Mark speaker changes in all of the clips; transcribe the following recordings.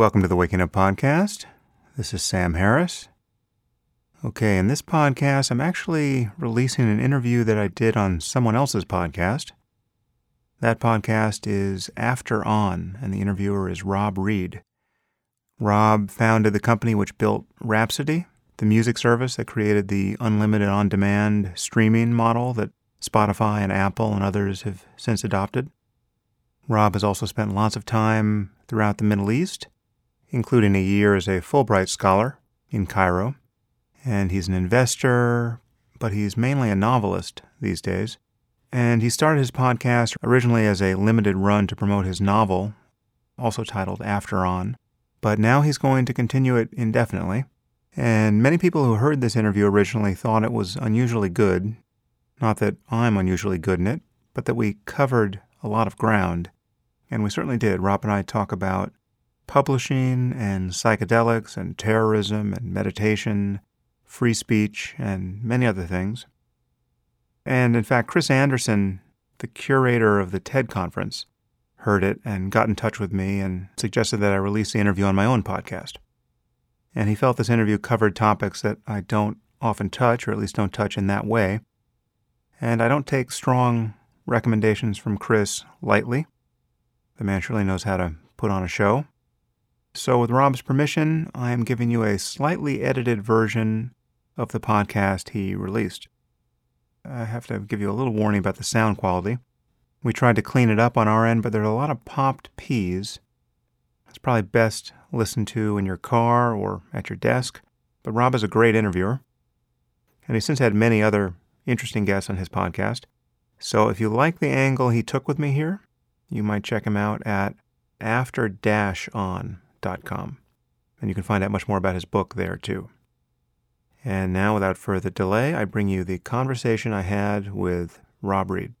Speaker 1: Welcome to the Waking Up Podcast. This is Sam Harris. Okay, in this podcast, I'm actually releasing an interview that I did on someone else's podcast. That podcast is After On, and the interviewer is Rob Reid. Rob founded the company which built Rhapsody, the music service that created the unlimited on demand streaming model that Spotify and Apple and others have since adopted. Rob has also spent lots of time throughout the Middle East including a year as a Fulbright scholar in Cairo. And he's an investor, but he's mainly a novelist these days. And he started his podcast originally as a limited run to promote his novel, also titled After On. But now he's going to continue it indefinitely. And many people who heard this interview originally thought it was unusually good. Not that I'm unusually good in it, but that we covered a lot of ground. And we certainly did. Rob and I talk about publishing and psychedelics and terrorism and meditation, free speech, and many other things. And in fact, Chris Anderson, the curator of the TED conference, heard it and got in touch with me and suggested that I release the interview on my own podcast. And he felt this interview covered topics that I don't often touch, or at least don't touch in that way. And I don't take strong recommendations from Chris lightly. The man surely knows how to put on a show. So, with Rob's permission, I am giving you a slightly edited version of the podcast he released. I have to give you a little warning about the sound quality. We tried to clean it up on our end, but there are a lot of popped P's. It's probably best listened to in your car or at your desk. But Rob is a great interviewer, and he's since had many other interesting guests on his podcast. So if you like the angle he took with me here, you might check him out at after on and you can find out much more about his book there too. And now, without further delay, I bring you the conversation I had with Rob Reid.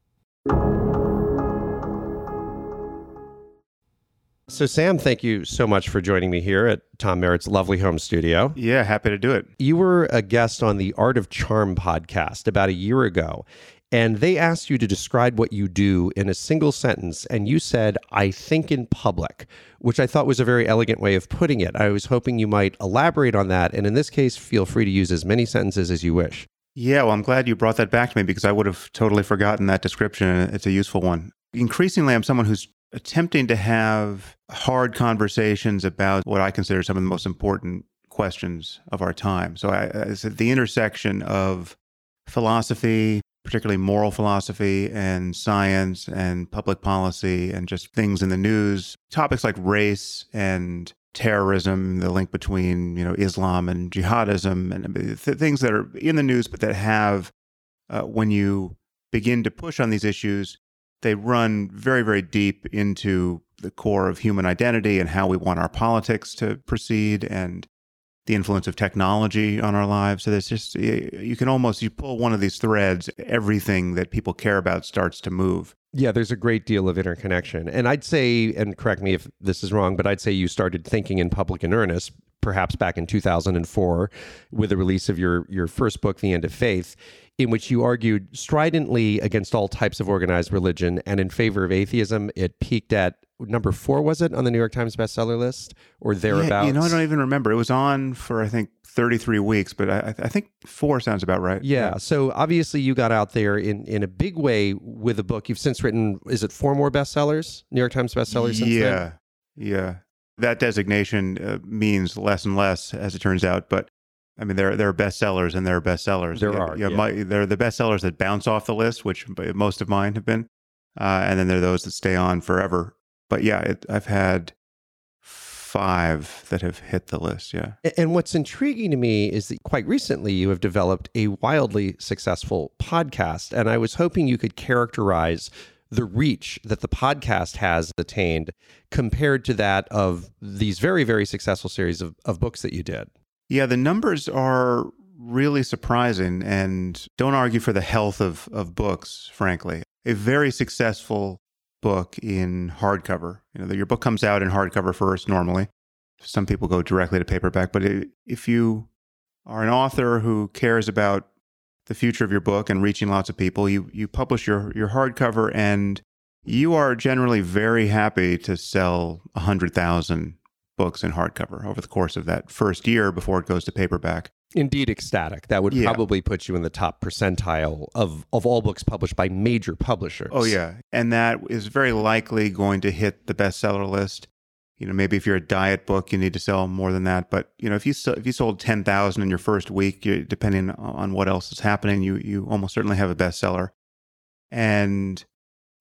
Speaker 2: So, Sam, thank you so much for joining me here at Tom Merritt's lovely home studio.
Speaker 1: Yeah, happy to do it.
Speaker 2: You were a guest on the Art of Charm podcast about a year ago, and they asked you to describe what you do in a single sentence. And you said, I think in public, which I thought was a very elegant way of putting it. I was hoping you might elaborate on that. And in this case, feel free to use as many sentences as you wish.
Speaker 1: Yeah, well, I'm glad you brought that back to me because I would have totally forgotten that description. It's a useful one. Increasingly, I'm someone who's attempting to have hard conversations about what I consider some of the most important questions of our time. So I, it's at the intersection of philosophy, particularly moral philosophy and science and public policy and just things in the news. Topics like race and terrorism, the link between you know Islam and jihadism, and th- things that are in the news, but that have uh, when you begin to push on these issues, they run very very deep into the core of human identity and how we want our politics to proceed and the influence of technology on our lives. So there's just you can almost you pull one of these threads, everything that people care about starts to move.
Speaker 2: Yeah, there's a great deal of interconnection. And I'd say, and correct me if this is wrong, but I'd say you started thinking in public in earnest perhaps back in 2004 with the release of your your first book The End of Faith in which you argued stridently against all types of organized religion and in favor of atheism. It peaked at number four, was it, on the New York Times bestseller list or thereabouts? Yeah,
Speaker 1: you know, I don't even remember. It was on for, I think, 33 weeks, but I, I, think four sounds about right.
Speaker 2: Yeah. So obviously, you got out there in, in a big way with a book. You've since written, is it four more bestsellers, New York Times bestsellers?
Speaker 1: yeah.
Speaker 2: Then?
Speaker 1: Yeah. That designation uh, means less and less, as it turns out. But I mean, there there are bestsellers and there are bestsellers.
Speaker 2: There are. Yeah,
Speaker 1: My, there are the bestsellers that bounce off the list, which most of mine have been, uh, and then there are those that stay on forever. But yeah, it, I've had five that have hit the list. Yeah.
Speaker 2: And what's intriguing to me is that quite recently you have developed a wildly successful podcast, and I was hoping you could characterize the reach that the podcast has attained compared to that of these very, very successful series of, of books that you did.
Speaker 1: Yeah, the numbers are really surprising and don't argue for the health of, of books, frankly. A very successful book in hardcover. You know, your book comes out in hardcover first normally. Some people go directly to paperback, but if you are an author who cares about the future of your book and reaching lots of people, you you publish your your hardcover and you are generally very happy to sell 100,000 books in hardcover over the course of that first year before it goes to paperback.
Speaker 2: Indeed, ecstatic. That would
Speaker 1: Yeah.
Speaker 2: probably put you in the top percentile of, of all books published by major publishers.
Speaker 1: Oh yeah, and that is very likely going to hit the bestseller list. You know, maybe if you're a diet book, you need to sell more than that. But you know, if you if you sold ten thousand in your first week, you, depending on what else is happening, you you almost certainly have a bestseller. And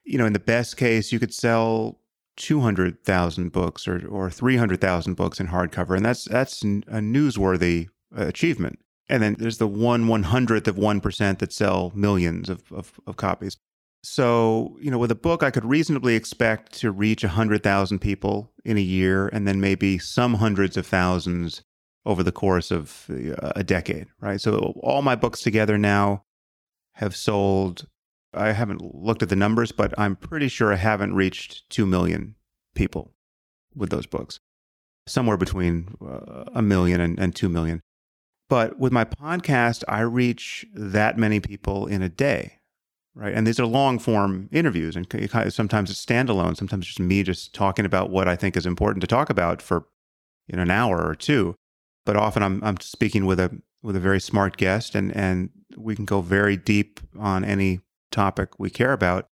Speaker 1: you know, in the best case, you could sell two hundred thousand books or or three hundred thousand books in hardcover, and that's that's a newsworthy achievement. And then there's the one one hundredth of one percent that sell millions of, of, of copies. So, you know, with a book, I could reasonably expect to reach 100,000 people in a year and then maybe some hundreds of thousands over the course of uh, a decade, right? So, all my books together now have sold, I haven't looked at the numbers, but I'm pretty sure I haven't reached 2 million people with those books, somewhere between uh, a million and, and 2 million. But with my podcast, I reach that many people in a day right? And these are long form interviews, and sometimes it's standalone, sometimes just me just talking about what I think is important to talk about for you know an hour or two. But often I'm I'm speaking with a with a very smart guest, and and we can go very deep on any topic we care about.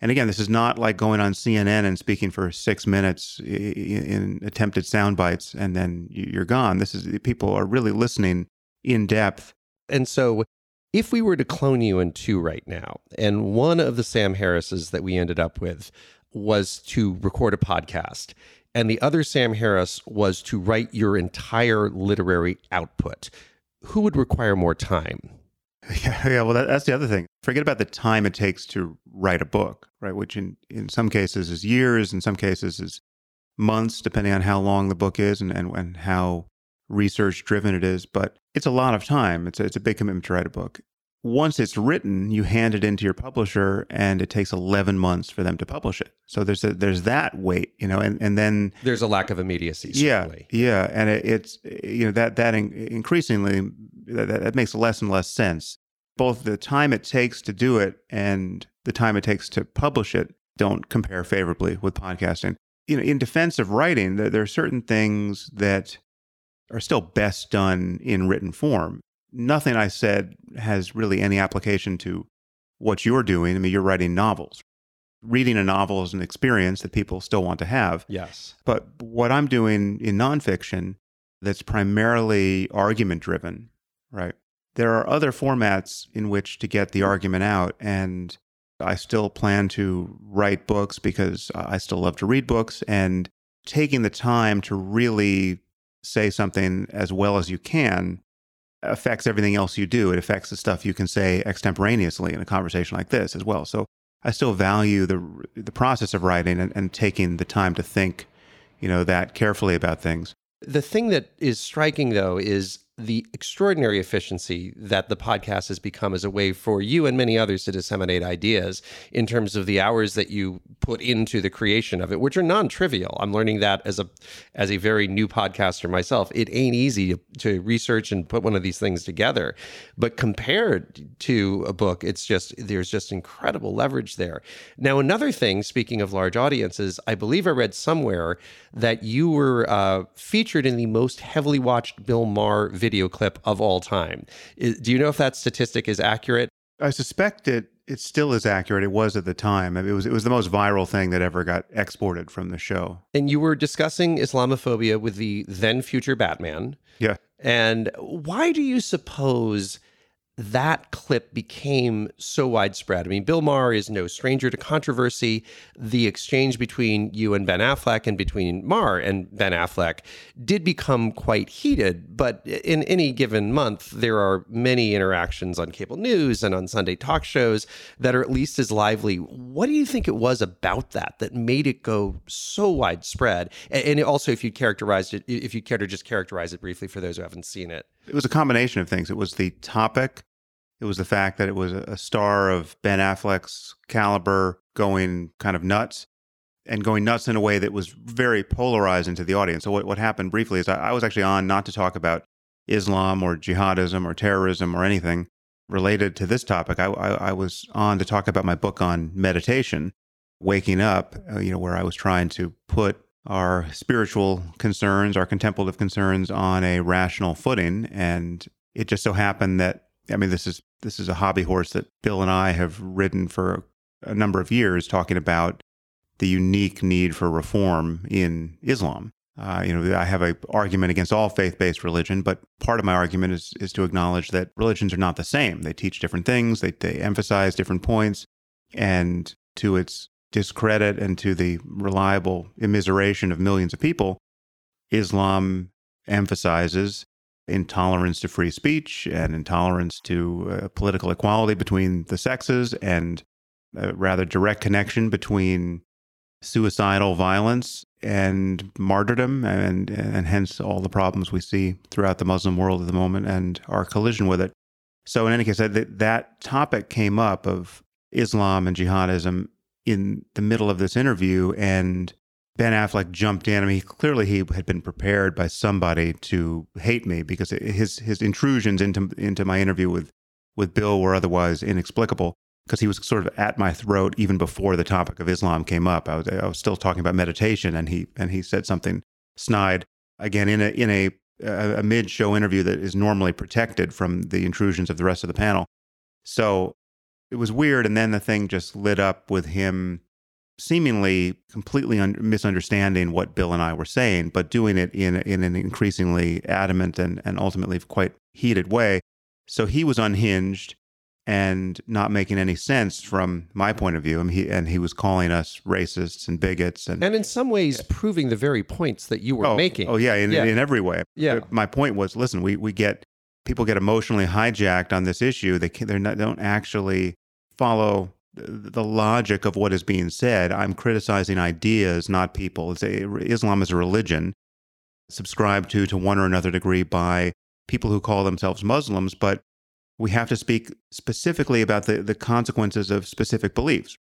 Speaker 1: And again, this is not like going on CNN and speaking for six minutes in attempted sound bites and then you- you're gone. This is people are really listening in depth.
Speaker 2: And so, if we were to clone you in two right now, and one of the Sam Harrises that we ended up with was to record a podcast, and the other Sam Harris was to write your entire literary output, who would require more time?
Speaker 1: Yeah, yeah. Well, that, that's the other thing. Forget about the time it takes to write a book, right? Which in, in some cases is years, in some cases is months, depending on how long the book is and, and, and how research driven it is. But it's a lot of time. It's a, it's a big commitment to write a book. Once it's written, you hand it into your publisher, and it takes 11 months for them to publish it. So there's a, there's that wait, you know, and, and then
Speaker 2: There's a lack of immediacy,
Speaker 1: yeah, yeah, and it, it's you know that that in, increasingly that, that makes less and less sense. Both the time it takes to do it and the time it takes to publish it don't compare favorably with podcasting. You know, in defense of writing, there, there are certain things that are still best done in written form. Nothing I said has really any application to what you're doing. I mean, you're writing novels. Reading a novel is an experience that people still want to have.
Speaker 2: Yes.
Speaker 1: But what I'm doing in nonfiction that's primarily argument driven, right? There are other formats in which to get the argument out. And I still plan to write books because I still love to read books. And taking the time to really say something as well as you can affects everything else you do. It affects the stuff you can say extemporaneously in a conversation like this as well. So I still value the the process of writing and, and taking the time to think, you know, that carefully about things.
Speaker 2: The thing that is striking, though, is the extraordinary efficiency that the podcast has become as a way for you and many others to disseminate ideas in terms of the hours that you put into the creation of it, which are non-trivial. I'm learning that as a as a very new podcaster myself. It ain't easy to, to research and put one of these things together, but compared to a book, it's just there's just incredible leverage there. Now, another thing, speaking of large audiences, I believe I read somewhere that you were uh, featured in the most heavily watched Bill Maher video clip of all time. Is, do you know if that statistic is accurate?
Speaker 1: I suspect it it still is accurate. It was at the time. I mean, it was it was the most viral thing that ever got exported from the show.
Speaker 2: And you were discussing Islamophobia with the then future Batman.
Speaker 1: Yeah.
Speaker 2: And why do you suppose that clip became so widespread? I mean, Bill Maher is no stranger to controversy. The exchange between you and Ben Affleck and between Maher and Ben Affleck did become quite heated. But in any given month, there are many interactions on cable news and on Sunday talk shows that are at least as lively. What do you think it was about that that made it go so widespread? And also, if you characterized it, if you care to just characterize it briefly for those who haven't seen it.
Speaker 1: It was a combination of things. It was the topic. It was the fact that it was a star of Ben Affleck's caliber going kind of nuts and going nuts in a way that was very polarizing to the audience. So what, what happened briefly is I, I was actually on not to talk about Islam or jihadism or terrorism or anything related to this topic. I, I, I was on to talk about my book on meditation, waking up, uh, you know, where I was trying to put our spiritual concerns, our contemplative concerns on a rational footing. And it just so happened that I mean this is this is a hobby horse that Bill and I have ridden for a number of years talking about the unique need for reform in Islam. Uh, you know, I have an argument against all faith-based religion, but part of my argument is is to acknowledge that religions are not the same. They teach different things. They they emphasize different points, and to its discredit and to the reliable immiseration of millions of people, Islam emphasizes intolerance to free speech and intolerance to uh, political equality between the sexes and a rather direct connection between suicidal violence and martyrdom and and hence all the problems we see throughout the Muslim world at the moment and our collision with it. So in any case that that topic came up of Islam and jihadism in the middle of this interview and Ben Affleck jumped in. I mean, he, clearly he had been prepared by somebody to hate me because his his intrusions into into my interview with with Bill were otherwise inexplicable because he was sort of at my throat even before the topic of Islam came up. I was I was still talking about meditation, and he and he said something snide again in a in a a mid show interview that is normally protected from the intrusions of the rest of the panel. So it was weird, and then the thing just lit up with him seemingly completely un- misunderstanding what Bill and I were saying, but doing it in in an increasingly adamant and and ultimately quite heated way. So he was unhinged and not making any sense from my point of view. And he and he was calling us racists and bigots, and
Speaker 2: and in some ways proving the very points that you were
Speaker 1: oh,
Speaker 2: making.
Speaker 1: Oh yeah, in, yeah. in every way.
Speaker 2: Yeah.
Speaker 1: Uh, my point was, listen, we we get people get emotionally hijacked on this issue. They they don't actually follow the logic of what is being said. I'm criticizing ideas, not people. A, Islam is a religion subscribed to to one or another degree by people who call themselves Muslims, but we have to speak specifically about the, the consequences of specific beliefs.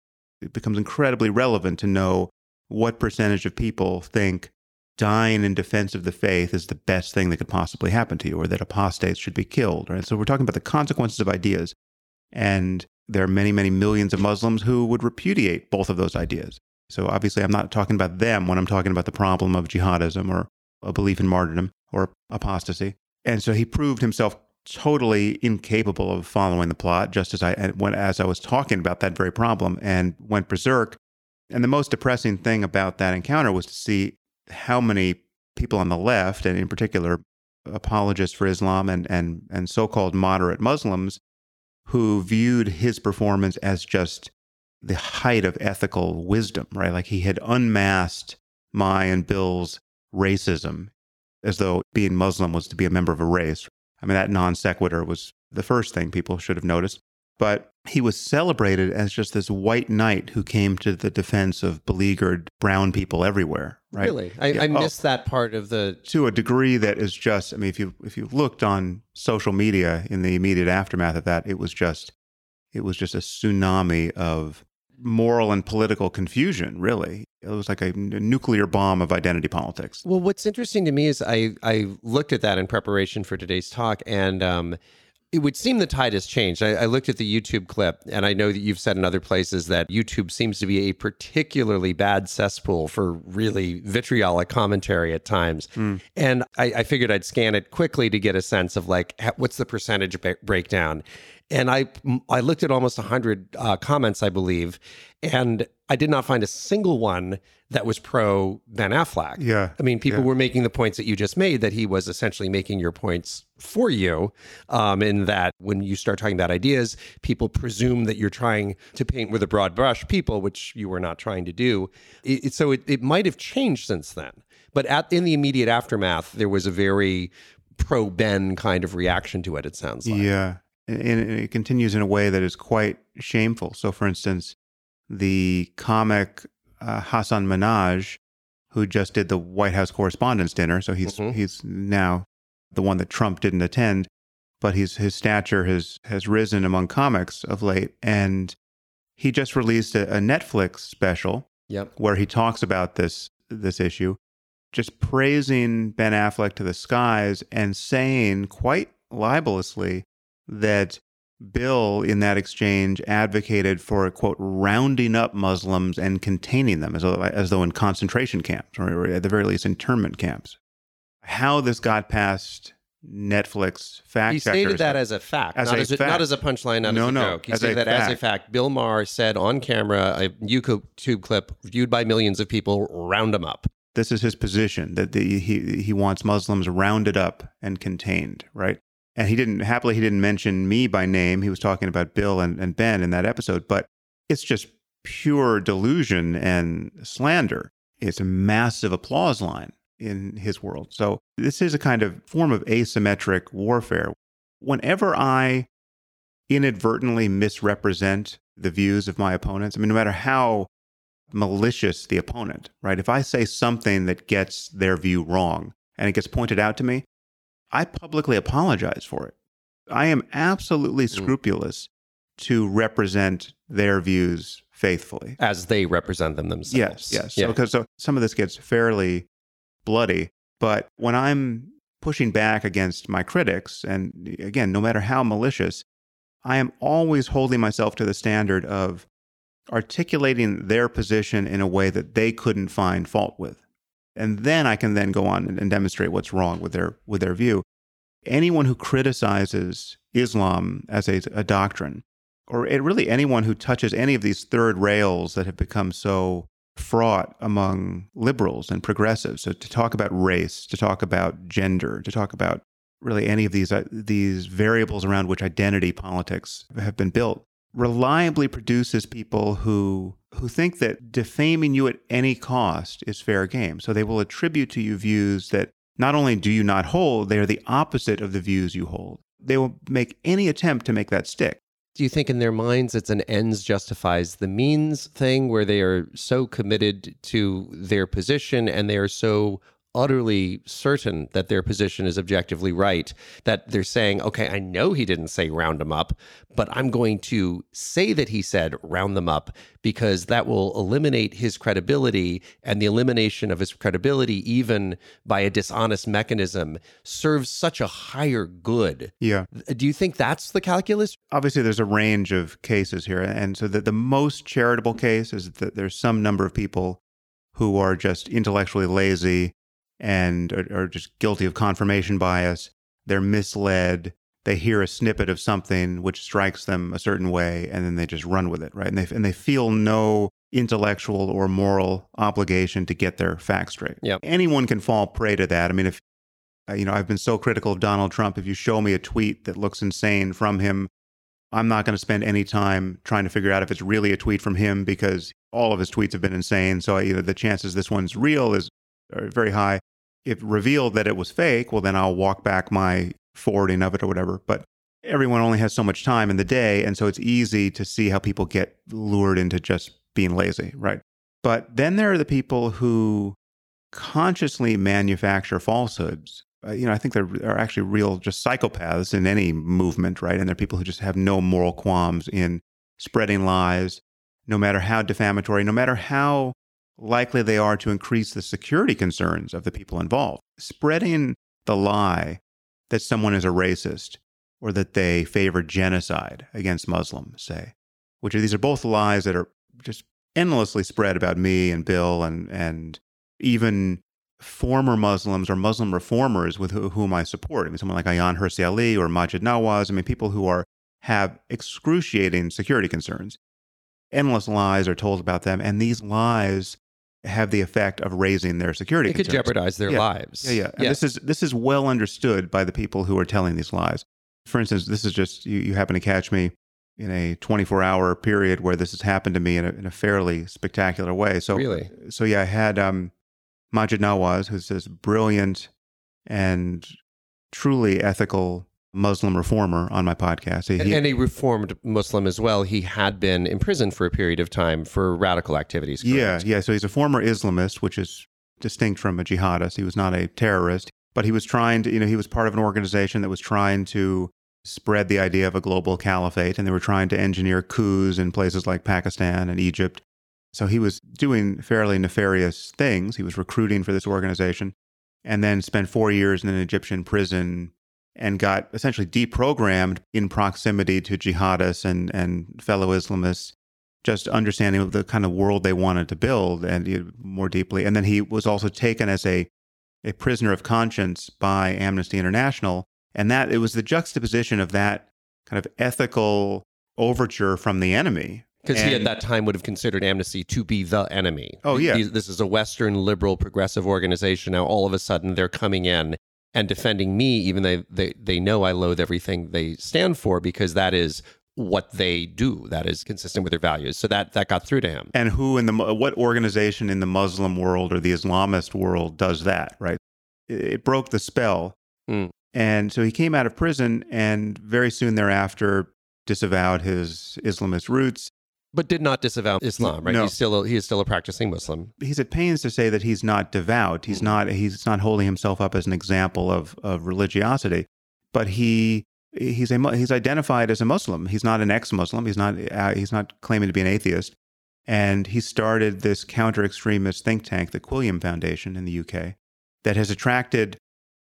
Speaker 1: It becomes incredibly relevant to know what percentage of people think dying in defense of the faith is the best thing that could possibly happen to you, or that apostates should be killed. Right? So we're talking about the consequences of ideas. And there are many, many millions of Muslims who would repudiate both of those ideas. So obviously, I'm not talking about them when I'm talking about the problem of jihadism or a belief in martyrdom or apostasy. And so he proved himself totally incapable of following the plot, just as I when as I was talking about that very problem and went berserk. And the most depressing thing about that encounter was to see how many people on the left, and in particular apologists for Islam and and and so-called moderate Muslims, who viewed his performance as just the height of ethical wisdom, right? Like he had unmasked my and Bill's racism as though being Muslim was to be a member of a race. I mean, that non sequitur was the first thing people should have noticed. But he was celebrated as just this white knight who came to the defense of beleaguered brown people everywhere. Right?
Speaker 2: Really, I, yeah. I missed oh, that part of the
Speaker 1: to a degree that is just. I mean, if you if you looked on social media in the immediate aftermath of that, it was just it was just a tsunami of moral and political confusion. Really, it was like a, a nuclear bomb of identity politics.
Speaker 2: Well, what's interesting to me is I I looked at that in preparation for today's talk, and um, it would seem the tide has changed. I, I, looked at the YouTube clip, and I know that you've said in other places that YouTube seems to be a particularly bad cesspool for really vitriolic commentary at times. Mm. And I, I, figured I'd scan it quickly to get a sense of like what's the percentage breakdown. And I I looked at almost hundred uh, comments, I believe, and I did not find a single one that was pro Ben Affleck.
Speaker 1: Yeah.
Speaker 2: I mean, people
Speaker 1: yeah.
Speaker 2: were making the points that you just made that he was essentially making your points for you. Um, in that when you start talking about ideas, people presume that you're trying to paint with a broad brush people, which you were not trying to do. It, it, so it, it might have changed since then. But at in the immediate aftermath, there was a very pro Ben kind of reaction to it, it sounds like.
Speaker 1: Yeah. And it continues in a way that is quite shameful. So, for instance, the comic uh, Hasan Minhaj, who just did the White House Correspondents' Dinner. So he's mm-hmm. he's now the one that Trump didn't attend, but he's, his stature has has risen among comics of late, and he just released a, a Netflix special
Speaker 2: yep.
Speaker 1: where he talks about this this issue, just praising Ben Affleck to the skies and saying quite libelously that Bill, in that exchange, advocated for, quote, rounding up Muslims and containing them, as though, as though in concentration camps, or at the very least, internment camps. How this got past Netflix fact
Speaker 2: He stated that as a fact,
Speaker 1: As
Speaker 2: not,
Speaker 1: a
Speaker 2: as a,
Speaker 1: fact.
Speaker 2: not as a punchline, not
Speaker 1: No,
Speaker 2: as a
Speaker 1: no,
Speaker 2: joke. He
Speaker 1: as
Speaker 2: stated that as a
Speaker 1: fact.
Speaker 2: fact. Bill Maher said on camera, a YouTube clip viewed by millions of people, round them up.
Speaker 1: this is his position that the, he he wants Muslims rounded up and contained, right? And he didn't happily he didn't mention me by name. He was talking about Bill and, and Ben in that episode, but it's just pure delusion and slander. It's a massive applause line in his world. So this is a kind of form of asymmetric warfare. Whenever I inadvertently misrepresent the views of my opponents, I mean, no matter how malicious the opponent, right? If I say something that gets their view wrong and it gets pointed out to me, I publicly apologize for it. I am absolutely mm. scrupulous to represent their views faithfully.
Speaker 2: as they represent them themselves.
Speaker 1: Yes, yes.
Speaker 2: Yeah.
Speaker 1: So, because so some of this gets fairly bloody, but when I'm pushing back against my critics, and again, no matter how malicious, I am always holding myself to the standard of articulating their position in a way that they couldn't find fault with. And then I can then go on and, demonstrate what's wrong with their with their view. Anyone who criticizes Islam as a, a doctrine, or it, really anyone who touches any of these third rails that have become so fraught among liberals and progressives. So to talk about race, to talk about gender, to talk about really any of these uh, these variables around which identity politics have been built, reliably produces people who who think that defaming you at any cost is fair game. So they will attribute to you views that not only do you not hold, they are the opposite of the views you hold. They will make any attempt to make that stick.
Speaker 2: Do you think in their minds it's an ends justifies the means thing where they are so committed to their position and they are so utterly certain that their position is objectively right that they're saying, okay, I know he didn't say round them up, but I'm going to say that he said round them up because that will eliminate his credibility and the elimination of his credibility, even by a dishonest mechanism, serves such a higher good.
Speaker 1: Yeah.
Speaker 2: Do you think that's the calculus?
Speaker 1: obviously there's a range of cases here and so that the most charitable case is that there's some number of people who are just intellectually lazy and are, are just guilty of confirmation bias they're misled they hear a snippet of something which strikes them a certain way and then they just run with it right and they and they feel no intellectual or moral obligation to get their facts straight
Speaker 2: Yep.
Speaker 1: anyone can fall prey to that i mean if uh, you know i've been so critical of donald trump if you show me a tweet that looks insane from him I'm not going to spend any time trying to figure out if it's really a tweet from him because all of his tweets have been insane. So I, you know, the chances this one's real is are very high. If revealed that it was fake, well, then I'll walk back my forwarding of it or whatever. But everyone only has so much time in the day, and so it's easy to see how people get lured into just being lazy, right? But then there are the people who consciously manufacture falsehoods uh, you know, I think there are actually real just psychopaths in any movement, right? And they're people who just have no moral qualms in spreading lies, no matter how defamatory, no matter how likely they are to increase the security concerns of the people involved. Spreading the lie that someone is a racist or that they favor genocide against Muslims, say, which are, these are both lies that are just endlessly spread about me and Bill and and even former Muslims or Muslim reformers with who, whom I support. I mean, someone like Ayaan Hirsi Ali or Maajid Nawaz. I mean, people who are have excruciating security concerns. Endless lies are told about them, and these lies have the effect of raising their security.
Speaker 2: It could jeopardize their
Speaker 1: Yeah.
Speaker 2: lives.
Speaker 1: Yeah, yeah. And this is this is well understood by the people who are telling these lies. For instance, this is just you, you happen to catch me in a 24 hour period where this has happened to me in a, in a fairly spectacular way. So
Speaker 2: Really?
Speaker 1: so yeah, I had um, Maajid Nawaz, who's this brilliant and truly ethical Muslim reformer, on my podcast. He-
Speaker 2: And,
Speaker 1: he-
Speaker 2: and a reformed Muslim as well. He had been imprisoned for a period of time for radical activities.
Speaker 1: Yeah, yeah. So he's a former Islamist, which is distinct from a jihadist. He was not a terrorist, but he was trying to, you know, he was part of an organization that was trying to spread the idea of a global caliphate, and they were trying to engineer coups in places like Pakistan and Egypt. So he was doing fairly nefarious things. He was recruiting for this organization and then spent four years in an Egyptian prison and got essentially deprogrammed in proximity to jihadists and, and fellow Islamists, just understanding of the kind of world they wanted to build and you know, more deeply. And then he was also taken as a, a prisoner of conscience by Amnesty International. And that it was the juxtaposition of that kind of ethical overture from the enemy.
Speaker 2: Because he at that time would have considered Amnesty to be the enemy.
Speaker 1: Oh, yeah.
Speaker 2: This is a Western liberal progressive organization. Now all of a sudden they're coming in and defending me, even though they, they know I loathe everything they stand for, because that is what they do. That is consistent with their values. So that that got through to him.
Speaker 1: and who in the what organization in the Muslim world or the Islamist world does that, right? It, it broke the spell.
Speaker 2: Mm.
Speaker 1: And so he came out of prison and very soon thereafter disavowed his Islamist roots.
Speaker 2: But did not disavow Islam, right?
Speaker 1: No.
Speaker 2: He's still a, he is still a practicing Muslim.
Speaker 1: He's at pains to say that he's not devout. He's not he's not holding himself up as an example of of religiosity, but he he's a he's identified as a Muslim. He's not an ex-Muslim. He's not uh, he's not claiming to be an atheist. And he started this counter-extremist think tank, the Quilliam Foundation in the UK, that has attracted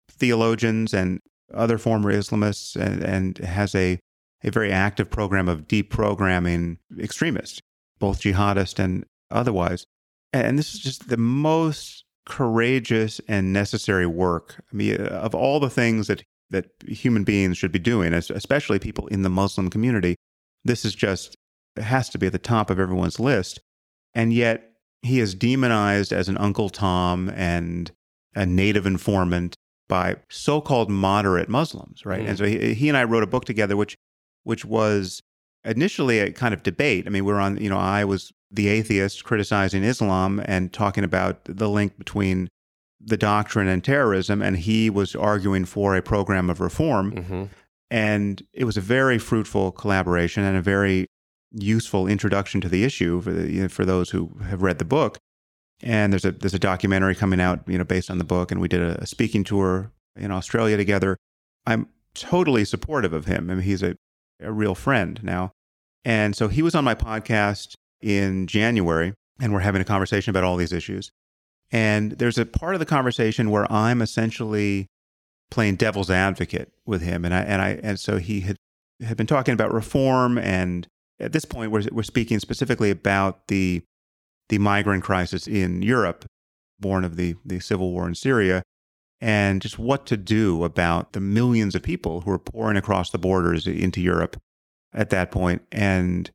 Speaker 1: theologians and other former Islamists and, and has a, a very active program of deprogramming extremists, both jihadist and otherwise. And this is just the most courageous and necessary work. I mean, of all the things that, that human beings should be doing, especially people in the Muslim community, this is just, it has to be at the top of everyone's list. And yet he is demonized as an Uncle Tom and a native informant by so-called moderate Muslims, right?
Speaker 2: Mm.
Speaker 1: And so he, he and I wrote a book together, which which was initially a kind of debate. I mean, we we're on, you know, I was the atheist criticizing Islam and talking about the link between the doctrine and terrorism, and he was arguing for a program of reform.
Speaker 2: hmm
Speaker 1: And it was a very fruitful collaboration and a very useful introduction to the issue for, the, you know, for those who have read the book. And there's a there's a documentary coming out, you know, based on the book. And we did a, a speaking tour in Australia together. I'm totally supportive of him. I mean, he's a, a real friend now. And so he was on my podcast in January, and we're having a conversation about all these issues. And there's a part of the conversation where I'm essentially playing devil's advocate with him, and I and I and so he had had been talking about reform, and at this point we're we're speaking specifically about the the migrant crisis in Europe, born of the the civil war in Syria, and just what to do about the millions of people who are pouring across the borders into Europe at that point, and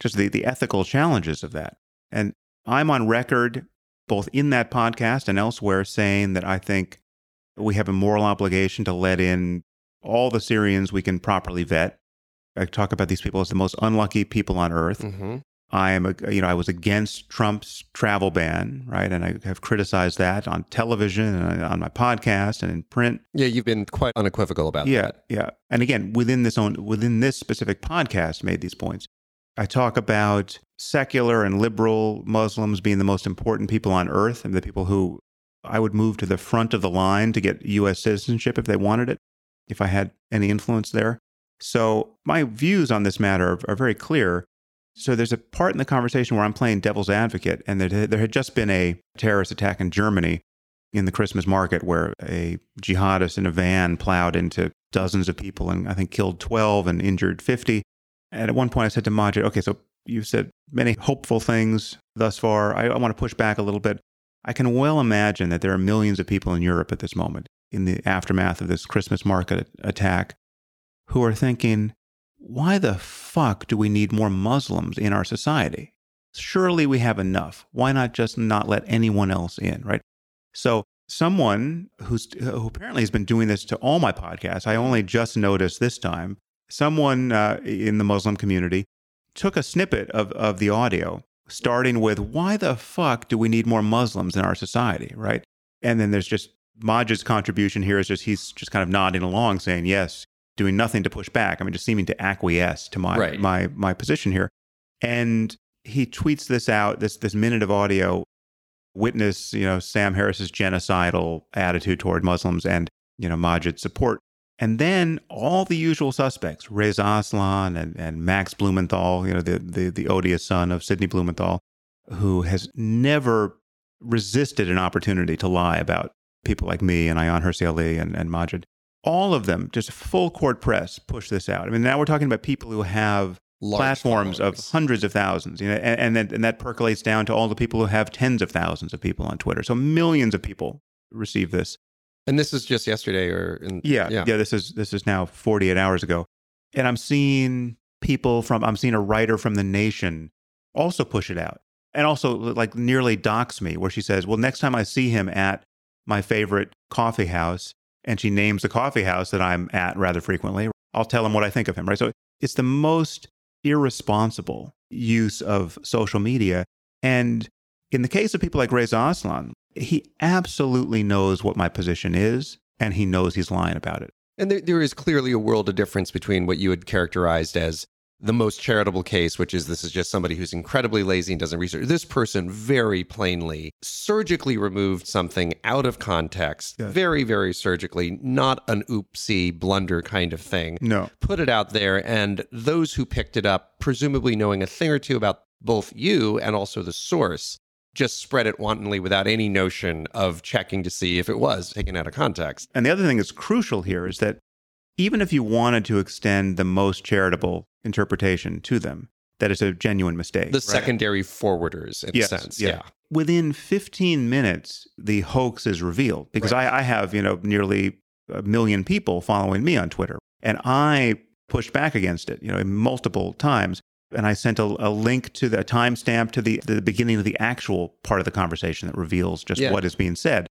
Speaker 1: just the the ethical challenges of that. And I'm on record both in that podcast and elsewhere saying that I think we have a moral obligation to let in all the Syrians we can properly vet. I talk about these people as the most unlucky people on earth.
Speaker 2: hmm
Speaker 1: I am, a, you know, I was against Trump's travel ban, right? And I have criticized that on television and on my podcast and in print.
Speaker 2: Yeah, you've been quite unequivocal about
Speaker 1: Yeah,
Speaker 2: that.
Speaker 1: yeah. And again, within this own within this specific podcast, made these points. I talk about secular and liberal Muslims being the most important people on earth, and the people who I would move to the front of the line to get U.S. citizenship if they wanted it, if I had any influence there. So my views on this matter are, are very clear. So there's a part in the conversation where I'm playing devil's advocate, and there, had just been a terrorist attack in Germany in the Christmas market where a jihadist in a van plowed into dozens of people and I think killed 12 and injured 50. And at one point I said to Maajid, okay, so you've said many hopeful things thus far. I, I want to push back a little bit. I can well imagine that there are millions of people in Europe at this moment, in the aftermath of this Christmas market attack, who are thinking, why the fuck do we need more Muslims in our society? Surely we have enough. Why not just not let anyone else in, right? So someone who's who apparently has been doing this to all my podcasts, I only just noticed this time. Someone uh, in the Muslim community took a snippet of, of the audio, starting with "Why the fuck do we need more Muslims in our society?" Right, and then there's just Maajid's contribution here is just he's just kind of nodding along, saying yes, doing nothing to push back. I mean, just seeming to acquiesce to my
Speaker 2: Right.
Speaker 1: my my position here, and he tweets this out this this minute of audio witness, you know, Sam Harris's genocidal attitude toward Muslims and, you know, Maajid's support. And then all the usual suspects, Reza Aslan and, and Max Blumenthal, you know, the, the, the odious son of Sidney Blumenthal, who has never resisted an opportunity to lie about people like me and Ayaan Hirsi Ali and, and Maajid. All of them, just full court press, push this out. I mean, now we're talking about people who have
Speaker 2: Large
Speaker 1: platforms of hundreds of thousands, you know, and, and then and that percolates down to all the people who have tens of thousands of people on Twitter. So millions of people receive this.
Speaker 2: And this is just yesterday or in,
Speaker 1: Yeah,
Speaker 2: yeah.
Speaker 1: yeah. This is this is now 48 hours ago, and I'm seeing people from I'm seeing a writer from the Nation also push it out, and also like nearly dox me, where she says, "Well, next time I see him at my favorite coffee house," and she names the coffee house that I'm at rather frequently, I'll tell him what I think of him. Right. So it's the most irresponsible use of social media, and in the case of people like Reza Aslan, he absolutely knows what my position is, and he knows he's lying about it.
Speaker 2: And there, there is clearly a world of difference between what you had characterized as the most charitable case, which is this is just somebody who's incredibly lazy and doesn't research. This person very plainly surgically removed something out of context, very, very surgically, not an oopsie blunder kind of thing.
Speaker 1: No.
Speaker 2: Put it out there, and those who picked it up, presumably knowing a thing or two about both you and also the source, just spread it wantonly without any notion of checking to see if it was taken out of context.
Speaker 1: And the other thing that's crucial here is that even if you wanted to extend the most charitable interpretation to them, that it's a genuine mistake.
Speaker 2: The
Speaker 1: right?
Speaker 2: secondary forwarders, in
Speaker 1: Yes,
Speaker 2: a sense.
Speaker 1: yeah.
Speaker 2: yeah.
Speaker 1: Within 15 minutes, the hoax is revealed because
Speaker 2: Right.
Speaker 1: I, I have, you know, nearly a million people following me on Twitter. And I pushed back against it, you know, multiple times. And I sent a, a link to the timestamp to the, the beginning of the actual part of the conversation that reveals just
Speaker 2: Yeah.
Speaker 1: what is being said.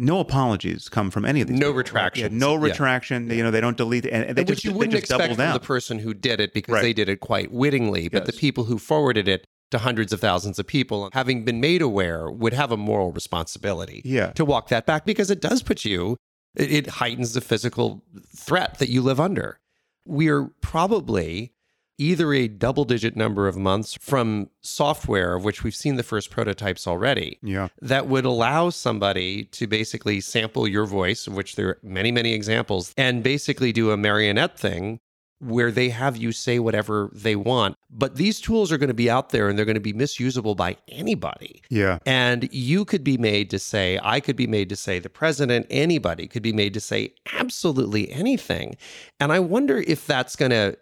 Speaker 1: No apologies come from any of these.
Speaker 2: No retractions.
Speaker 1: Yeah, no
Speaker 2: Yeah.
Speaker 1: retraction. You know, they don't delete it. And they
Speaker 2: Which
Speaker 1: just,
Speaker 2: you wouldn't
Speaker 1: just
Speaker 2: expect
Speaker 1: double
Speaker 2: from the person who did it because
Speaker 1: Right.
Speaker 2: they did it quite wittingly. But the people who forwarded it to hundreds of thousands of people, having been made aware, would have a moral responsibility
Speaker 1: Yeah.
Speaker 2: to walk that back because it does put you, it, it heightens the physical threat that you live under. We're probably either a double digit number of months from software, of which we've seen the first prototypes already,
Speaker 1: Yeah.
Speaker 2: that would allow somebody to basically sample your voice, of which there are many, many examples, and basically do a marionette thing where they have you say whatever they want. But these tools are going to be out there and they're going to be misusable by anybody.
Speaker 1: Yeah.
Speaker 2: And you could be made to say, I could be made to say, the president, anybody could be made to say absolutely anything. And I wonder if that's going to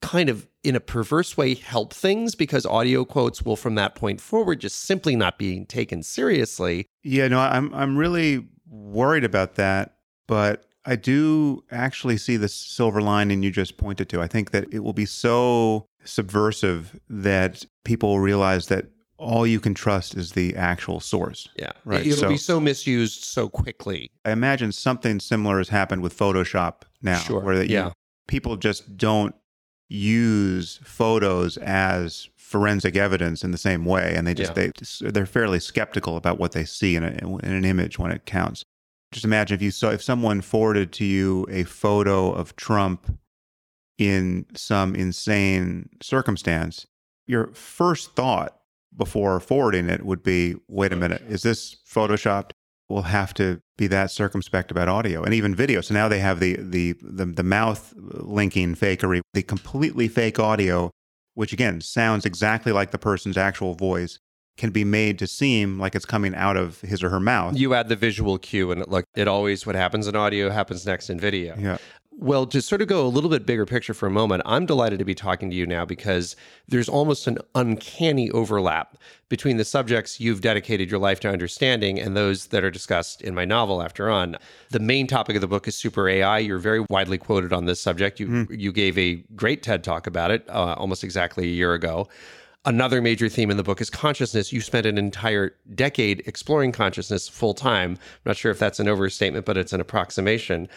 Speaker 2: kind of, in a perverse way, help things because audio quotes will, from that point forward, just simply not being taken seriously.
Speaker 1: Yeah, no, I'm I'm really worried about that, but I do actually see the silver lining you just pointed to. I think that it will be so subversive that people will realize that all you can trust is the actual source.
Speaker 2: Yeah.
Speaker 1: Right,
Speaker 2: It'll
Speaker 1: so-
Speaker 2: be so misused so quickly.
Speaker 1: I imagine something similar has happened with Photoshop now,
Speaker 2: Sure,
Speaker 1: where that you-
Speaker 2: yeah.
Speaker 1: people just don't use photos as forensic evidence in the same way, and they just
Speaker 2: Yeah.
Speaker 1: they they're fairly skeptical about what they see in, a, in an image when it counts. Just imagine if you saw if someone forwarded to you a photo of Trump in some insane circumstance, your first thought before forwarding it would be, "Wait a minute, is this photoshopped?" We'll have to be that circumspect about audio and even video. So now they have the the the, the mouth linking fakery, the completely fake audio, which again sounds exactly like the person's actual voice, can be made to seem like it's coming out of his or her mouth.
Speaker 2: You add the visual cue, and it, look, it always what happens in audio happens next in video.
Speaker 1: Yeah.
Speaker 2: Well, to sort of go a little bit bigger picture for a moment, I'm delighted to be talking to you now because there's almost an uncanny overlap between the subjects you've dedicated your life to understanding and those that are discussed in my novel after on. The main topic of the book is super AI. You're very widely quoted on this subject. You you gave a great TED talk about it uh, almost exactly a year ago. Another major theme in the book is consciousness. You spent an entire decade exploring consciousness full time. I'm not sure if that's an overstatement, but it's an approximation.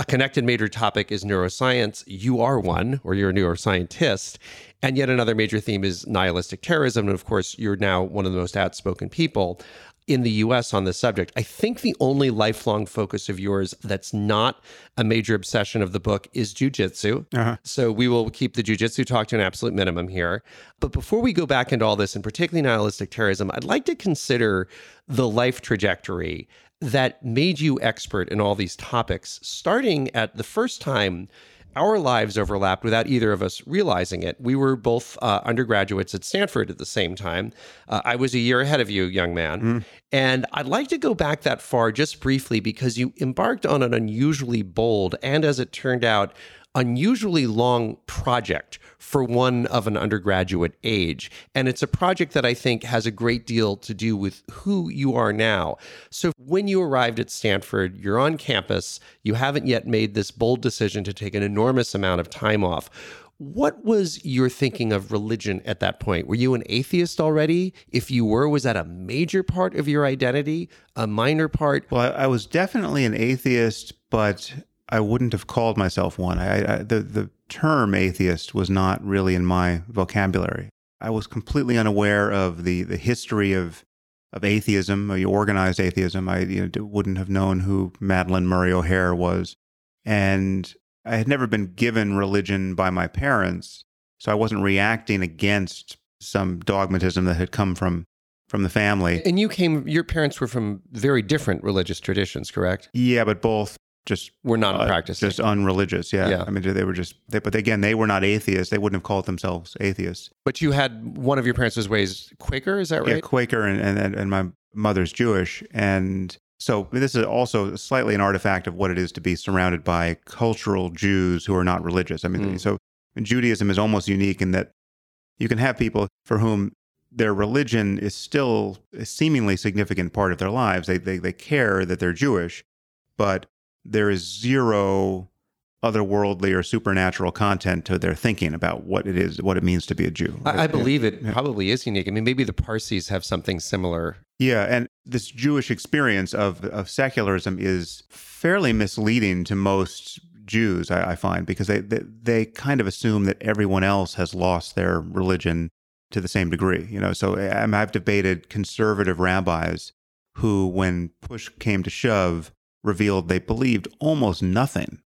Speaker 2: A connected major topic is neuroscience. You are one, or you're a neuroscientist. And yet another major theme is nihilistic terrorism. And of course, you're now one of the most outspoken people in the US on this subject. I think the only lifelong focus of yours that's not a major obsession of the book is jujitsu. Uh-huh. So we will keep the jujitsu talk to an absolute minimum here. But before we go back into all this, and particularly nihilistic terrorism, I'd like to consider the life trajectory that made you expert in all these topics, starting at the first time. our lives overlapped without either of us realizing it. We were both uh, undergraduates at Stanford at the same time. Uh, I was a year ahead of you, young man. Mm. And I'd like to go back that far just briefly because you embarked on an unusually bold and, as it turned out, unusually long project for one of an undergraduate age. And it's a project that I think has a great deal to do with who you are now. So when you arrived at Stanford, you're on campus, you haven't yet made this bold decision to take an enormous amount of time off. What was your thinking of religion at that point? Were you an atheist already? If you were, was that a major part of your identity, a minor part?
Speaker 1: Well, I was definitely an atheist, but I wouldn't have called myself one. I, I, the the term atheist was not really in my vocabulary. I was completely unaware of the the history of of atheism, or organized atheism. I you know, wouldn't have known who Madalyn Murray O'Hair was, and I had never been given religion by my parents, so I wasn't reacting against some dogmatism that had come from from the family.
Speaker 2: And you came, your parents were from very different religious traditions, correct?
Speaker 1: Yeah, but both just
Speaker 2: were not uh, practicing,
Speaker 1: just unreligious. Yeah. yeah, I mean, they were just. They, but again, they were not atheists. They wouldn't have called themselves atheists.
Speaker 2: But you had one of your parents was raised Quaker. Is that right?
Speaker 1: Yeah, Quaker, and and and my mother's Jewish, and so this is also slightly an artifact of what it is to be surrounded by cultural Jews who are not religious. I mean, mm. so Judaism is almost unique in that you can have people for whom their religion is still a seemingly significant part of their lives. They, they, they care that they're Jewish, but there is zero otherworldly or supernatural content to their thinking about what it is, what it means to be a Jew.
Speaker 2: I, I believe it yeah. probably is unique. I mean, maybe the Parsis have something similar.
Speaker 1: Yeah, and this Jewish experience of of secularism is fairly misleading to most Jews, I, I find, because they, they they kind of assume that everyone else has lost their religion to the same degree. You know, so I, I've debated conservative rabbis who, when push came to shove, revealed they believed almost nothing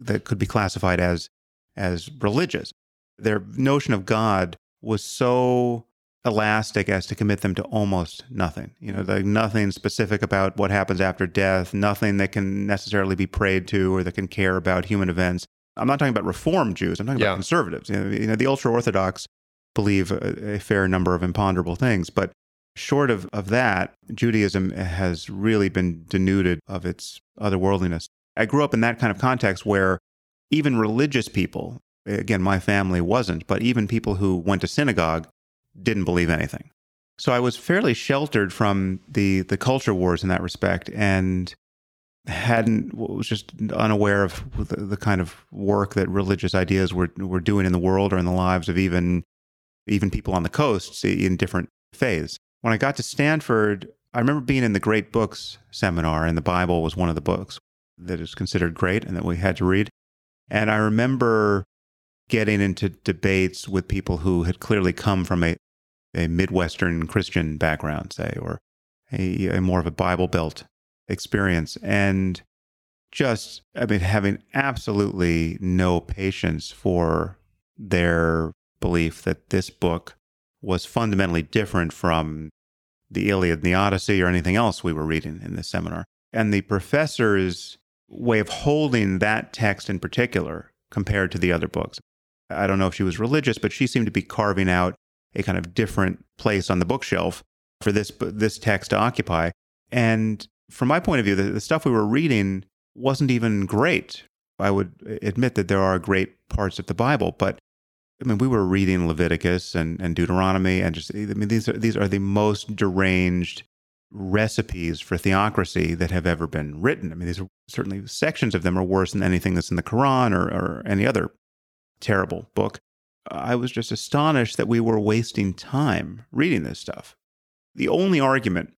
Speaker 1: that could be classified as as religious. Their notion of God was so elastic as to commit them to almost nothing. You know, like nothing specific about what happens after death, nothing that can necessarily be prayed to or that can care about human events. I'm not talking about Reform Jews. I'm talking yeah. about conservatives. You know, you know the ultra orthodox believe a, a fair number of imponderable things, but Short of, of that, Judaism has really been denuded of its otherworldliness. I grew up in that kind of context where even religious people, again, my family wasn't, but even people who went to synagogue didn't believe anything. So I was fairly sheltered from the, the culture wars in that respect and hadn't was just unaware of the, the kind of work that religious ideas were were doing in the world or in the lives of even even people on the coasts in different phase when I got to Stanford, I remember being in the Great Books seminar, and the Bible was one of the books that is considered great and that we had to read. And I remember getting into debates with people who had clearly come from a, a Midwestern Christian background, say, or a, a more of a Bible Belt experience. And just, I mean, having absolutely no patience for their belief that this book was fundamentally different from the Iliad and the Odyssey or anything else we were reading in this seminar. And the professor's way of holding that text in particular compared to the other books. I don't know if she was religious, but she seemed to be carving out a kind of different place on the bookshelf for this this text to occupy. And from my point of view, the, the stuff we were reading wasn't even great. I would admit that there are great parts of the Bible, but I mean, we were reading Leviticus and, and Deuteronomy, and just I mean, these are these are the most deranged recipes for theocracy that have ever been written. I mean, these are certainly sections of them are worse than anything that's in the Quran or, or any other terrible book. I was just astonished that we were wasting time reading this stuff. The only argument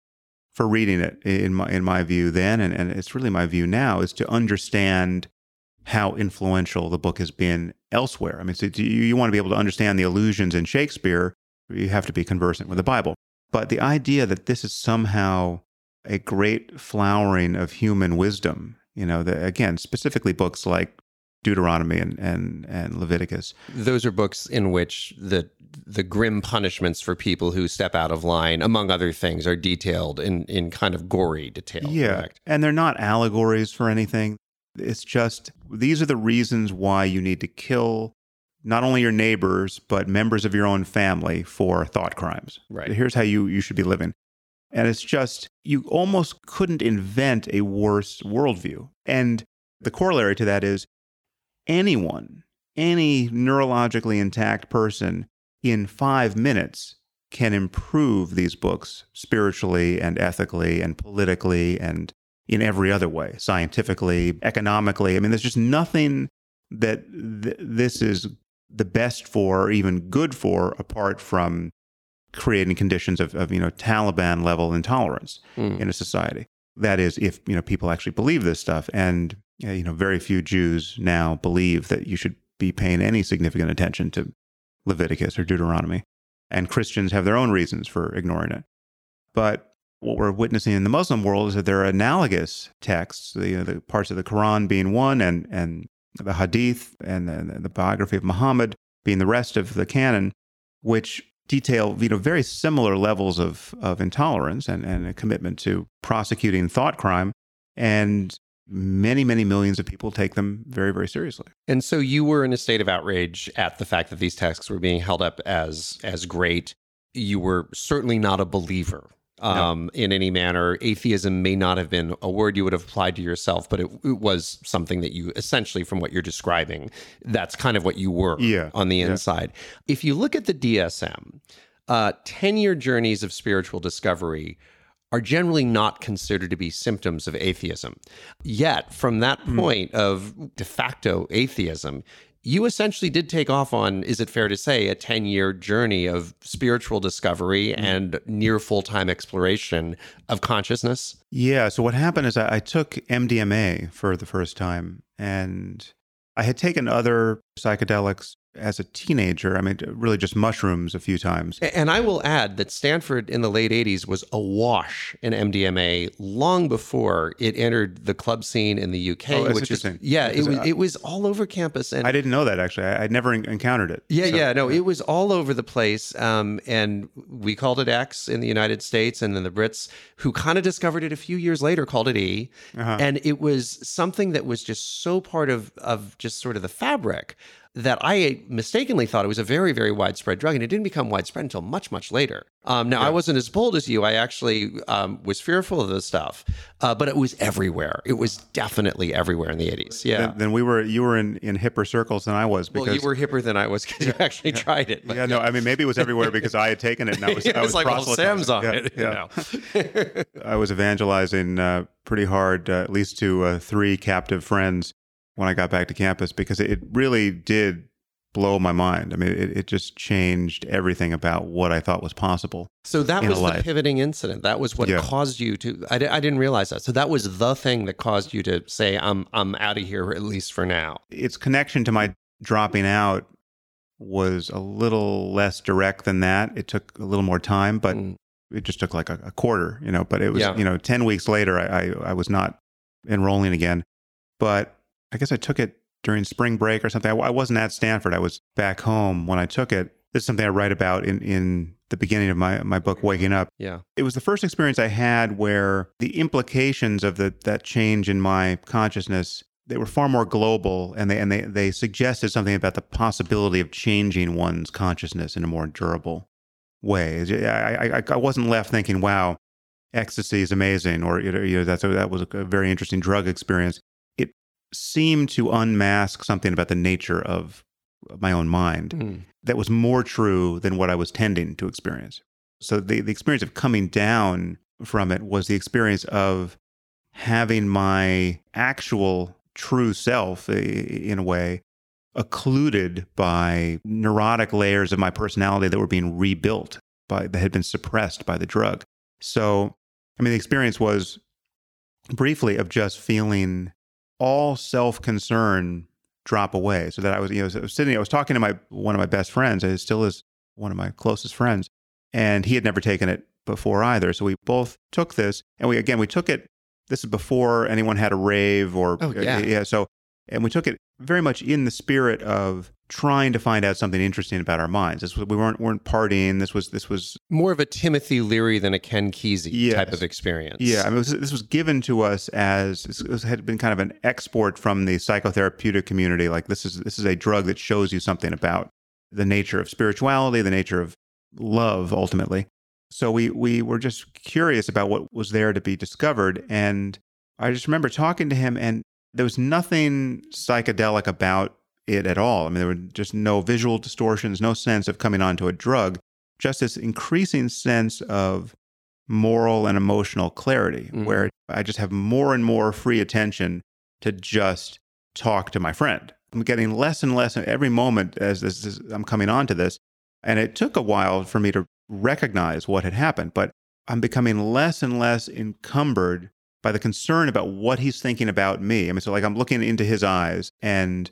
Speaker 1: for reading it, in my in my view then, and, and it's really my view now, is to understand how influential the book has been elsewhere. I mean, so you, you want to be able to understand the allusions in Shakespeare, you have to be conversant with the Bible. But the idea that this is somehow a great flowering of human wisdom, you know, the, again, specifically books like Deuteronomy and, and, and Leviticus.
Speaker 2: Those are books in which the the grim punishments for people who step out of line, among other things, are detailed in, in kind of gory detail.
Speaker 1: Yeah.
Speaker 2: Correct?
Speaker 1: And they're not allegories for anything It's just these are the reasons why you need to kill not only your neighbors, but members of your own family for thought crimes.
Speaker 2: Right.
Speaker 1: Here's how you, you should be living. And it's just, you almost couldn't invent a worse worldview. And the corollary to that is anyone, any neurologically intact person in five minutes can improve these books spiritually and ethically and politically and in every other way, scientifically, economically. I mean, there's just nothing that th- this is the best for or even good for apart from creating conditions of, of you know Taliban level intolerance
Speaker 2: Mm.
Speaker 1: in a society. That is, if you know people actually believe this stuff, and uh, you know very few Jews now believe that you should be paying any significant attention to Leviticus or Deuteronomy, and Christians have their own reasons for ignoring it. But what we're witnessing in the Muslim world is that there are analogous texts, the, you know, the parts of the Quran being one, and and the Hadith and the, the biography of Muhammad being the rest of the canon, which detail you know very similar levels of of intolerance and, and a commitment to prosecuting thought crime and many many millions of people take them very very seriously
Speaker 2: And so you were in a state of outrage at the fact that these texts were being held up as as great. You were certainly not a believer um, in any manner. Atheism may not have been a word you would have applied to yourself, but it, it was something that you essentially, from what you're describing, that's kind of what you were
Speaker 1: Yeah,
Speaker 2: on the
Speaker 1: yeah.
Speaker 2: inside. If you look at the DSM, uh, 10 year journeys of spiritual discovery are generally not considered to be symptoms of atheism. Yet, from that
Speaker 1: Hmm.
Speaker 2: point of de facto atheism, you essentially did take off on, is it fair to say, a 10 year journey of spiritual discovery
Speaker 1: Hmm.
Speaker 2: and near full time exploration of consciousness?
Speaker 1: yeah so what happened is I, I took mdma for the first time and i had taken other psychedelics as a teenager i mean really just mushrooms a few times
Speaker 2: And I will add that Stanford in the late 80s was awash in MDMA long before it entered the club scene in the UK,
Speaker 1: Oh, that's
Speaker 2: which is yeah, it was
Speaker 1: I-
Speaker 2: it was all over campus and
Speaker 1: i didn't know that actually i, I'd never en- encountered it
Speaker 2: yeah,
Speaker 1: So-
Speaker 2: yeah, no, it was all over the place. Um, and we called it X in the United States, and then the Brits, who kind of discovered it a few years later, called it E.
Speaker 1: Uh-huh.
Speaker 2: And it was something that was just so part of of just sort of the fabric that I mistakenly thought it was a very, very widespread drug, and it didn't become widespread until much, much later. Um, now, I wasn't as bold as you. I actually um, was fearful of this stuff, uh, but it was everywhere. It was definitely everywhere in the 80s. Yeah.
Speaker 1: then, then we were you were in, in hipper circles than i was because
Speaker 2: well, you were hipper than I was because you actually tried it. But
Speaker 1: yeah, no, I mean maybe it was everywhere because I had taken it and I was,
Speaker 2: Yeah,
Speaker 1: I was
Speaker 2: like, well. Sam's on
Speaker 1: Yeah,
Speaker 2: it. you know.
Speaker 1: I was evangelizing uh, pretty hard, uh, at least to uh, three captive friends when I got back to campus because it really did blow my mind. I mean, it, it just changed everything about what I thought was possible.
Speaker 2: So that was the pivoting incident. That was what
Speaker 1: Yeah.
Speaker 2: caused you to. I, I didn't realize that. So that was the thing that caused you to say, "I'm I'm out of here at least for now."
Speaker 1: Its connection to my dropping out was a little less direct than that. It took a little more time, but
Speaker 2: Mm.
Speaker 1: it just took like a, a quarter, you know. But it was,
Speaker 2: Yeah.
Speaker 1: you know, ten weeks later, I, I I was not enrolling again. But I guess I took it during spring break or something. I, I wasn't at Stanford. I was back home when I took it. This is something I write about in in the beginning of my my book, Waking Up.
Speaker 2: Yeah.
Speaker 1: It was the first experience I had where the implications of the that change in my consciousness they were far more global and they and they they suggested something about the possibility of changing one's consciousness in a more durable way. I I, I wasn't left thinking, "Wow, ecstasy is amazing," or you know, that's a, that was a very interesting drug experience. Seemed to unmask something about the nature of my own mind
Speaker 2: Mm.
Speaker 1: that was more true than what I was tending to experience. So the, the experience of coming down from it was the experience of having my actual true self, in a way, occluded by neurotic layers of my personality that were being rebuilt by that had been suppressed by the drug. So, I mean, the experience was briefly of just feeling all self-concern drop away. So that I was, you know, I was sitting, I was talking to my one of my best friends. It still is one of my closest friends, and he had never taken it before either. So we both took this, and we again we took it. This is before anyone had a rave or
Speaker 2: Oh, uh, yeah.
Speaker 1: yeah. So and we took it very much in the spirit of trying to find out something interesting about our minds. This was, we weren't weren't partying. This was this was
Speaker 2: more of a Timothy Leary than a Ken Kesey
Speaker 1: Yes.
Speaker 2: type of experience.
Speaker 1: yeah. I mean, was, this was given to us as this had been kind of an export from the psychotherapeutic community. Like this is this is a drug that shows you something about the nature of spirituality, the nature of love, ultimately. So we we were just curious about what was there to be discovered, and I just remember talking to him, and there was nothing psychedelic about it at all. I mean, there were just no visual distortions, no sense of coming onto a drug, just this increasing sense of moral and emotional clarity,
Speaker 2: Mhm.
Speaker 1: where I just have more and more free attention to just talk to my friend. I'm getting less and less every moment as this is, I'm coming onto this. And it took a while for me to recognize what had happened, but I'm becoming less and less encumbered by the concern about what he's thinking about me. I mean, so like I'm looking into his eyes and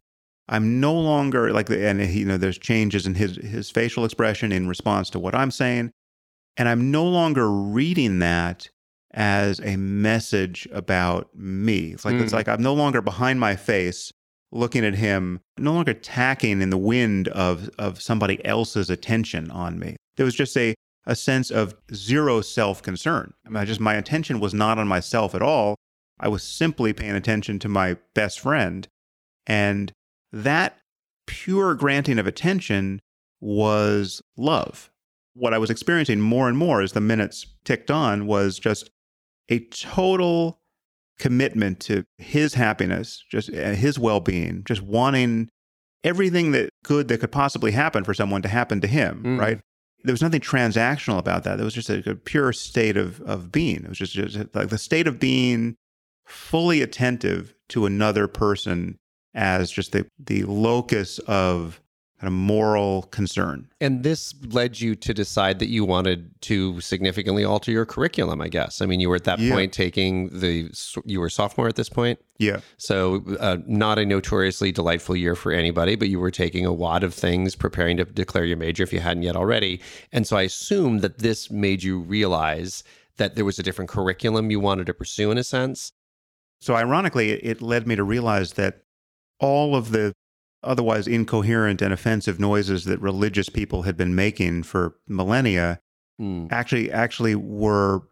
Speaker 1: I'm no longer like, and he, you know, there's changes in his, his facial expression in response to what I'm saying. And I'm no longer reading that as a message about me. It's like, it's
Speaker 2: Mm.
Speaker 1: like I'm no longer behind my face looking at him, no longer tacking in the wind of, of somebody else's attention on me. There was just a, a sense of zero self concern. I mean, I just, my attention was not on myself at all. I was simply paying attention to my best friend. And that pure granting of attention was love. What I was experiencing more and more as the minutes ticked on was just a total commitment to his happiness, just uh, his well being, just wanting everything that good that could possibly happen for someone to happen to him,
Speaker 2: Mm.
Speaker 1: right? There was nothing transactional about that. There was just a, a pure state of, of being. It was just, just like the state of being fully attentive to another person as just the, the locus of kind of moral concern.
Speaker 2: And this led you to decide that you wanted to significantly alter your curriculum, I guess. I mean, you were at that
Speaker 1: Yeah.
Speaker 2: point taking the, you were a sophomore at this point.
Speaker 1: Yeah.
Speaker 2: So, uh, not a notoriously delightful year for anybody, but you were taking a wad of things, preparing to declare your major if you hadn't yet already. And so, I assume that this made you realize that there was a different curriculum you wanted to pursue in a sense.
Speaker 1: So, ironically, it led me to realize that all of the otherwise incoherent and offensive noises that religious people had been making for millennia
Speaker 2: Hmm.
Speaker 1: actually actually were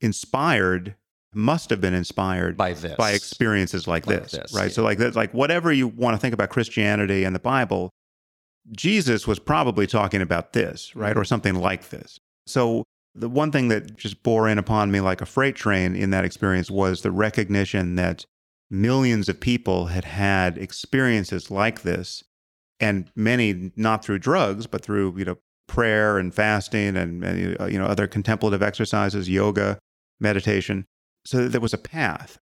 Speaker 1: inspired must have been inspired
Speaker 2: By this.
Speaker 1: by experiences like
Speaker 2: Like
Speaker 1: this,
Speaker 2: this,
Speaker 1: right
Speaker 2: yeah.
Speaker 1: so like that like whatever you want to think about christianity and the bible jesus was probably talking about this right or something like this so the one thing that just bore in upon me like a freight train in that experience was the recognition that millions of people had had experiences like this and many not through drugs but through you know prayer and fasting and, and uh, you know other contemplative exercises yoga meditation so there was a path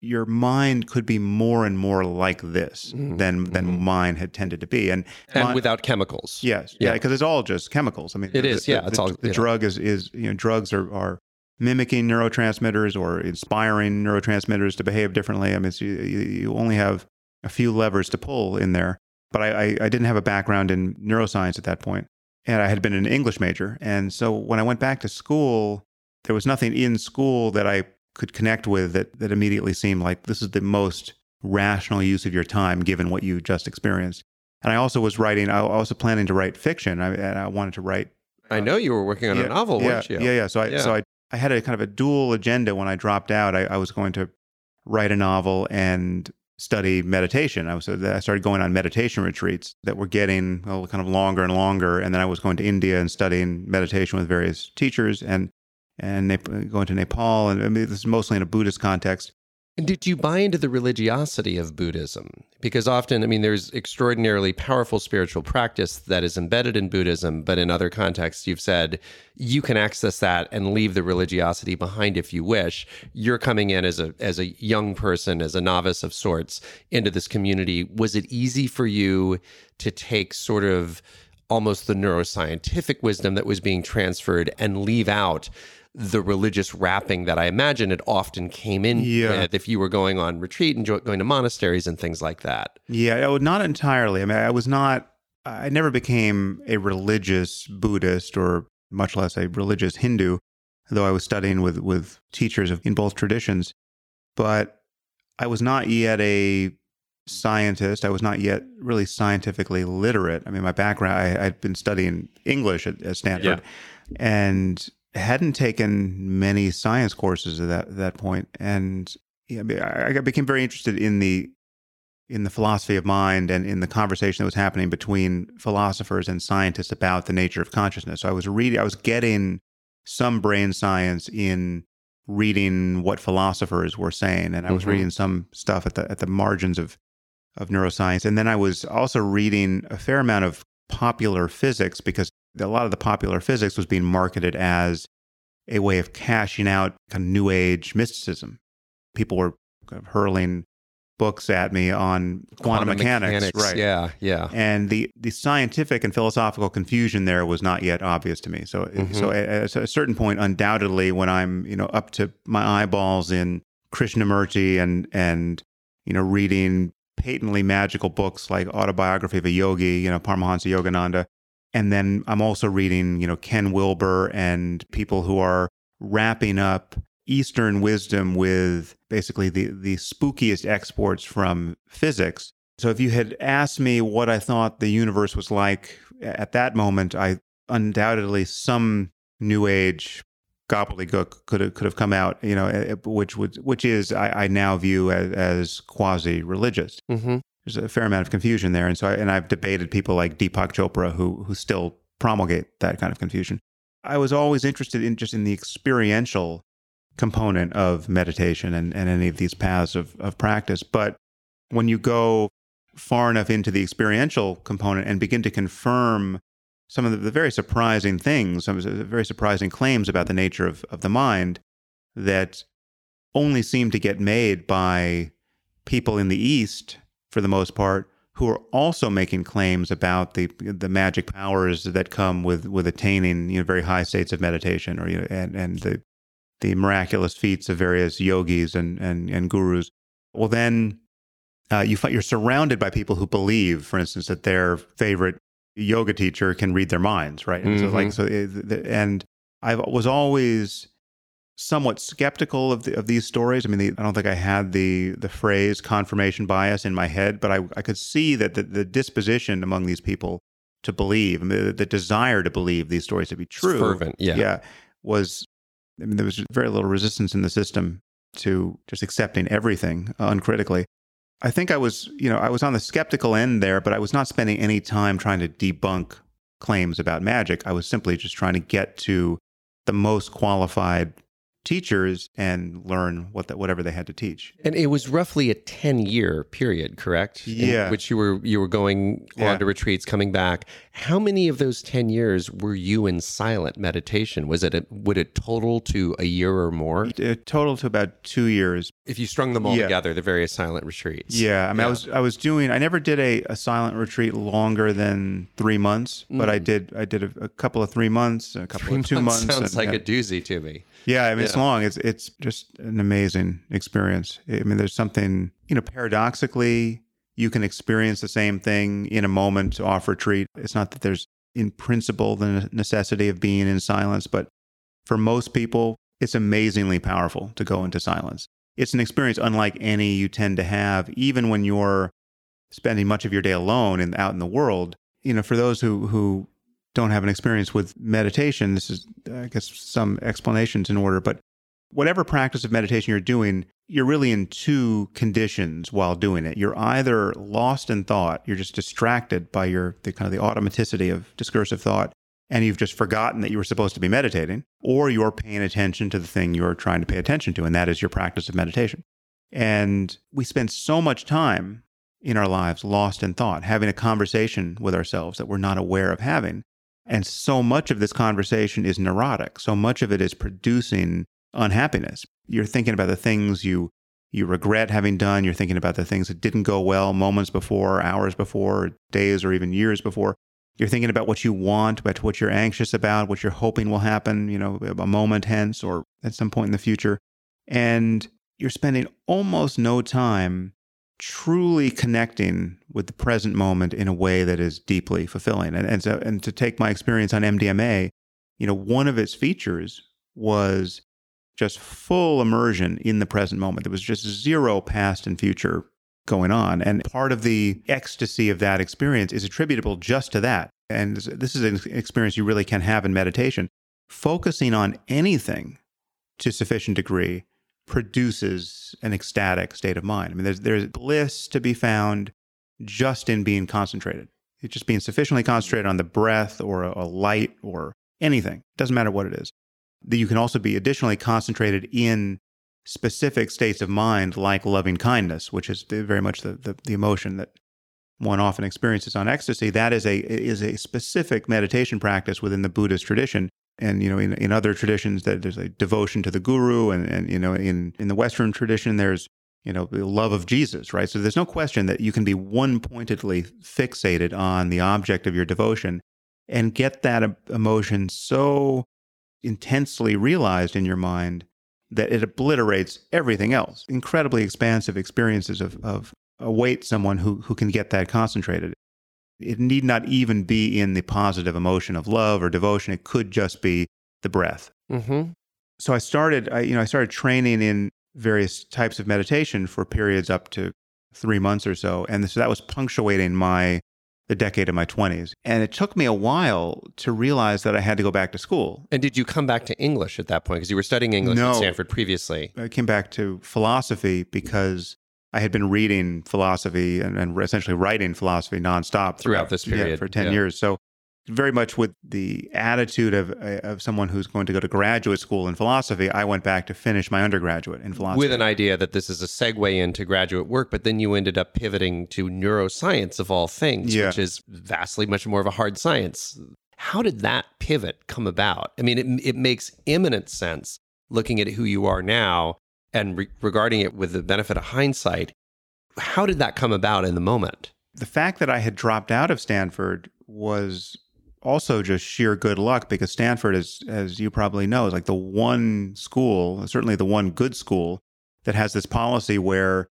Speaker 1: your mind could be more and more like this
Speaker 2: Mhm,
Speaker 1: than than
Speaker 2: mhm.
Speaker 1: mine had tended to be and
Speaker 2: and
Speaker 1: mi-
Speaker 2: without chemicals.
Speaker 1: yes
Speaker 2: Yeah.
Speaker 1: yeah because it's all just chemicals i mean
Speaker 2: It
Speaker 1: the-
Speaker 2: is,
Speaker 1: the-
Speaker 2: yeah,
Speaker 1: the,
Speaker 2: it's all-
Speaker 1: the
Speaker 2: yeah.
Speaker 1: drug is is you know drugs are are mimicking neurotransmitters or inspiring neurotransmitters to behave differently i mean you, you only have a few levers to pull in there but I, I i didn't have a background in neuroscience at that point and i had been an english major and so when i went back to school there was nothing in school that i could connect with that that immediately seemed like this is the most rational use of your time given what you just experienced and i also was writing i was also planning to write fiction I, and i wanted to write
Speaker 2: I uh, know you were working on
Speaker 1: yeah,
Speaker 2: a novel,
Speaker 1: yeah,
Speaker 2: weren't you?
Speaker 1: Yeah, yeah. So I
Speaker 2: Yeah.
Speaker 1: so I, I had a kind of a dual agenda when I dropped out. I, I was going to write a novel and study meditation. I was I started going on meditation retreats that were getting well, kind of longer and longer, and then I was going to India and studying meditation with various teachers and and going to Nepal. And I mean, this is mostly in a Buddhist context.
Speaker 2: Did you buy into the religiosity of Buddhism? Because often, I mean, there's extraordinarily powerful spiritual practice that is embedded in Buddhism, but in other contexts, you've said you can access that and leave the religiosity behind if you wish. You're coming in as a as a young person, as a novice of sorts, into this community. Was it easy for you to take sort of almost the neuroscientific wisdom that was being transferred and leave out the religious wrapping that I imagine it often came in
Speaker 1: Yeah.
Speaker 2: with if you were going on retreat and going to monasteries and things like that.
Speaker 1: Yeah, oh, not entirely. I mean, I was not. I never became a religious Buddhist or much less a religious Hindu, though I was studying with with teachers of, in both traditions. But I was not yet a scientist. I was not yet really scientifically literate. I mean, my background, I, had been studying English at, at Stanford yeah. and hadn't taken many science courses at that, that. And yeah, I became very interested in the in the philosophy of mind and in the conversation that was happening between philosophers and scientists about the nature of consciousness. So I was reading, I was getting some brain science in reading what philosophers were saying, and I was mm-hmm. reading some stuff at the at the margins of of neuroscience, and then I was also reading a fair amount of popular physics because a lot of the popular physics was being marketed as a way of cashing out kind of new age mysticism. People were kind of hurling books at me on quantum, quantum mechanics, mechanics, right?
Speaker 2: Yeah, yeah.
Speaker 1: And the the scientific and philosophical confusion there was not yet obvious to me. So, mm-hmm. so at, a certain point, undoubtedly, when I'm you know up to my eyeballs in Krishnamurti and and you know reading patently magical books like Autobiography of a Yogi, you know Paramahansa Yogananda, and then I'm also reading you know Ken Wilber and people who are wrapping up Eastern wisdom with basically the, the spookiest exports from physics. So if you had asked me what I thought the universe was like at that moment, I undoubtedly some new age gobbledygook could have, could have come out, you know, eh, eh, which would which is I, I now view as, as quasi religious. Mm-hmm. There's a fair amount of confusion there, and so I, and I've debated people like Deepak Chopra who who still promulgate that kind of confusion. I was always interested in just in the experiential component of meditation and, and any of these paths of, of practice. But when you go far enough into the experiential component and begin to confirm some of the, the very surprising things, some very surprising claims about the nature of, of the mind that only seem to get made by people in the East, for the most part, who are also making claims about the the magic powers that come with with attaining you know very high states of meditation or you know, and and the the miraculous feats of various yogis and, and, and gurus. Well, then uh, you find you're surrounded by people who believe, for instance, that their favorite yoga teacher can read their minds, right? And mm-hmm. so, like, so, it, and I was always somewhat skeptical of the, of these stories. I mean, the, I don't think I had the the phrase confirmation bias in my head, but I, I could see that the, the disposition among these people to believe, I mean, the, the desire to believe these stories to be true,
Speaker 2: it's fervent, yeah,
Speaker 1: yeah, was I mean, there was very little resistance in the system to just accepting everything uncritically. I think I was, you know, I was on the skeptical end there, but I was not spending any time trying to debunk claims about magic. I was simply just trying to get to the most qualified teachers and learn what that whatever they had to teach.
Speaker 2: And it was roughly a 10 year period, correct?
Speaker 1: Yeah.
Speaker 2: In which you were you were going yeah. on to retreats, coming back. How many of those 10 years were you in silent meditation? Was it a, would it total to a year or more?
Speaker 1: It total to about 2 years.
Speaker 2: If you strung them all yeah. together, the various silent retreats.
Speaker 1: Yeah, I mean yeah. I was I was doing I never did a, a silent retreat longer than 3 months, mm. but I mm. did I did a, a, couple of 3 months, a couple three of 2 months.
Speaker 2: months sounds and, like a doozy to me.
Speaker 1: Yeah, I mean, yeah. it's long. It's it's just an amazing experience. I mean, there's something you know, paradoxically, you can experience the same thing in a moment off retreat. It's not that there's in principle the necessity of being in silence, but for most people, it's amazingly powerful to go into silence. It's an experience unlike any you tend to have, even when you're spending much of your day alone and out in the world. You know, for those who who don't have an experience with meditation, this is, I guess, some explanations in order. But whatever practice of meditation you're doing, you're really in two conditions while doing it. You're either lost in thought, you're just distracted by your the kind of the automaticity of discursive thought, and you've just forgotten that you were supposed to be meditating, or you're paying attention to the thing you're trying to pay attention to, and that is your practice of meditation. And we spend so much time in our lives lost in thought, having a conversation with ourselves that we're not aware of having. And so much of this conversation is neurotic. So much of it is producing unhappiness. You're thinking about the things you you regret having done. You're thinking about the things that didn't go well moments before, hours before, days or even years before. You're thinking about what you want, about what you're anxious about, what you're hoping will happen, you know, a moment hence or at some point in the future. And you're spending almost no time truly connecting with the present moment in a way that is deeply fulfilling. And, and so, and to take my experience on MDMA, you know, one of its features was just full immersion in the present moment. There was just zero past and future going on. And part of the ecstasy of that experience is attributable just to that. And this is an experience you really can have in meditation. Focusing on anything to sufficient degree produces an ecstatic state of mind. I mean, there's, there's bliss to be found just in being concentrated. It's just being sufficiently concentrated on the breath or a, a light or anything. It Doesn't matter what it is. That you can also be additionally concentrated in specific states of mind like loving kindness, which is very much the, the, the emotion that one often experiences on ecstasy. That is a is a specific meditation practice within the Buddhist tradition. And you know, in, in other traditions, that there's a devotion to the guru, and, and you know, in, in the Western tradition, there's you know, the love of Jesus, right? So there's no question that you can be one pointedly fixated on the object of your devotion and get that emotion so intensely realized in your mind that it obliterates everything else. Incredibly expansive experiences of, of await someone who, who can get that concentrated. It need not even be in the positive emotion of love or devotion. It could just be the breath.
Speaker 2: Mm-hmm.
Speaker 1: So I started, I, you know, I started training in various types of meditation for periods up to three months or so. And so that was punctuating my the decade of my 20s. And it took me a while to realize that I had to go back to school.
Speaker 2: And did you come back to English at that point? Because you were studying English
Speaker 1: no,
Speaker 2: at Stanford previously.
Speaker 1: I came back to philosophy because I had been reading philosophy and, and essentially writing philosophy nonstop
Speaker 2: throughout, throughout this period
Speaker 1: yeah, for 10 yeah. years. So very much with the attitude of uh, of someone who's going to go to graduate school in philosophy, I went back to finish my undergraduate in philosophy
Speaker 2: with an idea that this is a segue into graduate work. But then you ended up pivoting to neuroscience of all things, yeah. which is vastly much more of a hard science. How did that pivot come about? I mean, it it makes imminent sense looking at who you are now and re- regarding it with the benefit of hindsight. How did that come about in the moment?
Speaker 1: The fact that I had dropped out of Stanford was also just sheer good luck because Stanford is, as you probably know, is like the one school, certainly the one good school that has this policy where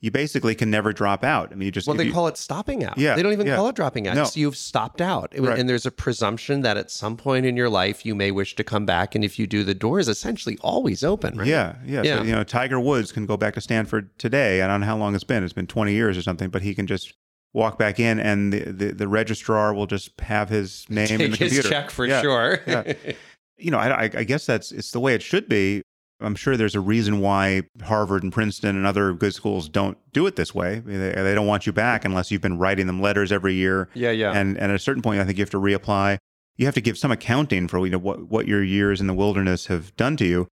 Speaker 1: you basically can never drop out. I mean, you just
Speaker 2: well, they
Speaker 1: you,
Speaker 2: call it stopping out.
Speaker 1: Yeah,
Speaker 2: they don't even
Speaker 1: yeah.
Speaker 2: call it dropping out.
Speaker 1: No.
Speaker 2: So you've stopped out,
Speaker 1: right.
Speaker 2: and there's a presumption that at some point in your life you may wish to come back, and if you do, the door is essentially always open. Right?
Speaker 1: Yeah, yeah.
Speaker 2: yeah.
Speaker 1: So, you know, Tiger Woods can go back to Stanford today. I don't know how long it's been. It's been 20 years or something, but he can just walk back in and the, the, the registrar will just have his name
Speaker 2: Take
Speaker 1: in the
Speaker 2: his
Speaker 1: computer.
Speaker 2: check for
Speaker 1: yeah,
Speaker 2: sure.
Speaker 1: yeah. You know, I, I guess that's it's the way it should be. I'm sure there's a reason why Harvard and Princeton and other good schools don't do it this way. They, they don't want you back unless you've been writing them letters every year.
Speaker 2: Yeah, yeah.
Speaker 1: And, and at a certain point, I think you have to reapply. You have to give some accounting for you know what, what your years in the wilderness have done to you.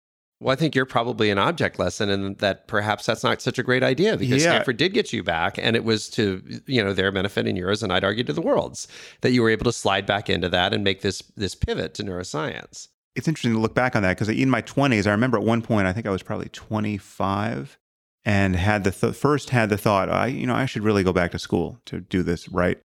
Speaker 2: Well, I think you're probably an object lesson, and that perhaps that's not such a great idea because
Speaker 1: Yeah.
Speaker 2: Stanford did get you back, and it was to you know their benefit and yours, and I'd argue to the world's that you were able to slide back into that and make this this pivot to neuroscience.
Speaker 1: It's interesting to look back on that because in my 20s, I remember at one point, I think I was probably 25 and had the th- first had the thought, I, you know, I should really go back to school to do this right.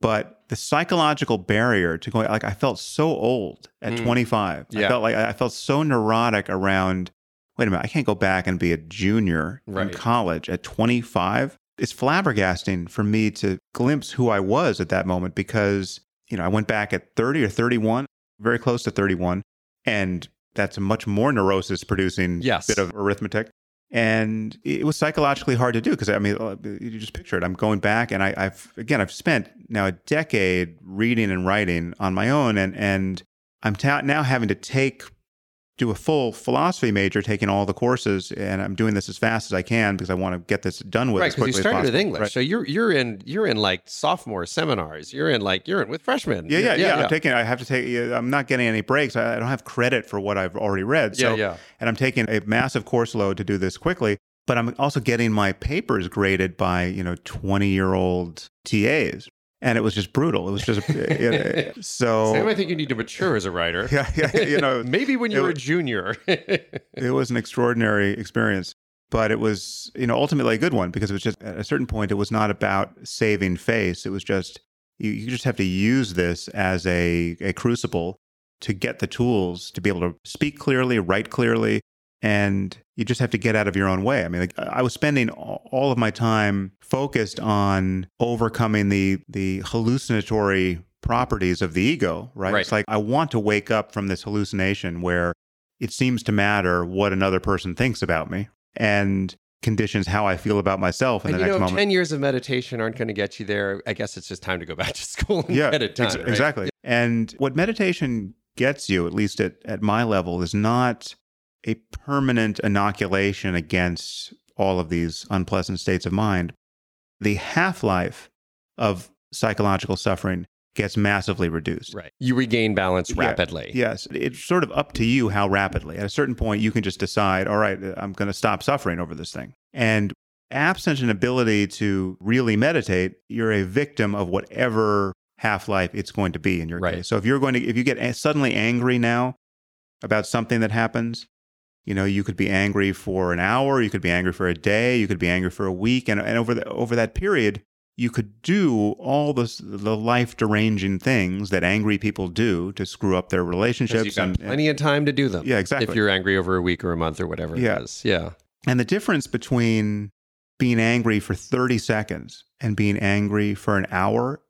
Speaker 1: But the psychological barrier to going, like, I felt so old at
Speaker 2: Mm.
Speaker 1: 25. I felt like I felt so neurotic around, wait a minute, I can't go back and be a junior
Speaker 2: Right.
Speaker 1: in college at 25. It's flabbergasting for me to glimpse who I was at that moment because, you know, I went back at 30 or 31, very close to 31. And that's a much more neurosis producing
Speaker 2: Yes.
Speaker 1: bit of arithmetic. And it was psychologically hard to do because I mean, uh, you just picture it. I'm going back, and I, I've again, I've spent now a decade reading and writing on my own, and and I'm ta- now having to take do a full philosophy major, taking all the courses, and I'm doing this as fast as I can because I want to get this done with
Speaker 2: right, because you started with. English,
Speaker 1: Right.
Speaker 2: so you're you're in you're in like sophomore seminars. You're in like you're in with freshmen.
Speaker 1: Yeah, yeah,
Speaker 2: yeah.
Speaker 1: yeah. I'm taking. I have to take. I'm not getting any breaks. I I don't have credit for what I've already read. So,
Speaker 2: Yeah, yeah.
Speaker 1: And I'm taking a massive course load to do this quickly. But I'm also getting my papers graded by you know 20 year old TAs, and it was just brutal. It was just uh, it- so.
Speaker 2: Sam, I think you need to mature as a writer.
Speaker 1: Yeah, yeah, you know,
Speaker 2: maybe when
Speaker 1: it
Speaker 2: you were a junior.
Speaker 1: it was an extraordinary experience but it was you know ultimately a good one because it was just at a certain point it was not about saving face it was just you, you just have to use this as a, a crucible to get the tools to be able to speak clearly write clearly and you just have to get out of your own way i mean like, i was spending all of my time focused on overcoming the the hallucinatory properties of the ego right,
Speaker 2: Right.
Speaker 1: it's like i want to wake up from this hallucination where it seems to matter what another person thinks about me. And conditions how I feel about myself in
Speaker 2: and
Speaker 1: the
Speaker 2: you
Speaker 1: next
Speaker 2: know,
Speaker 1: moment.
Speaker 2: ten years of meditation aren't going to get you there. I guess it's just time to go back to school and
Speaker 1: yeah,
Speaker 2: get it done.
Speaker 1: ex-
Speaker 2: right?
Speaker 1: exactly. And what meditation gets you, at least at, at my level, is not a permanent inoculation against all of these unpleasant states of mind. The half life of psychological suffering gets massively reduced.
Speaker 2: Right. You regain balance
Speaker 1: Yeah.
Speaker 2: rapidly.
Speaker 1: Yes, it's sort of up to you how rapidly. At a certain point, you can just decide, all right, I'm going to stop suffering over this thing. And absent an ability to really meditate, you're a victim of whatever half life it's going to be in your
Speaker 2: Right.
Speaker 1: case. So if you're going to, if you get suddenly angry now about something that happens, you know, you could be angry for an hour, you could be angry for a day, you could be angry for a week, and, and over the, over that period, you could do all the the life deranging things that angry people do to screw up their relationships.
Speaker 2: You've got
Speaker 1: and,
Speaker 2: plenty of time to do them.
Speaker 1: yeah, exactly.
Speaker 2: If you're angry over a week or a month or whatever
Speaker 1: Yeah.
Speaker 2: it is. Yeah.
Speaker 1: And the difference between being angry for 30 seconds and being angry for an hour,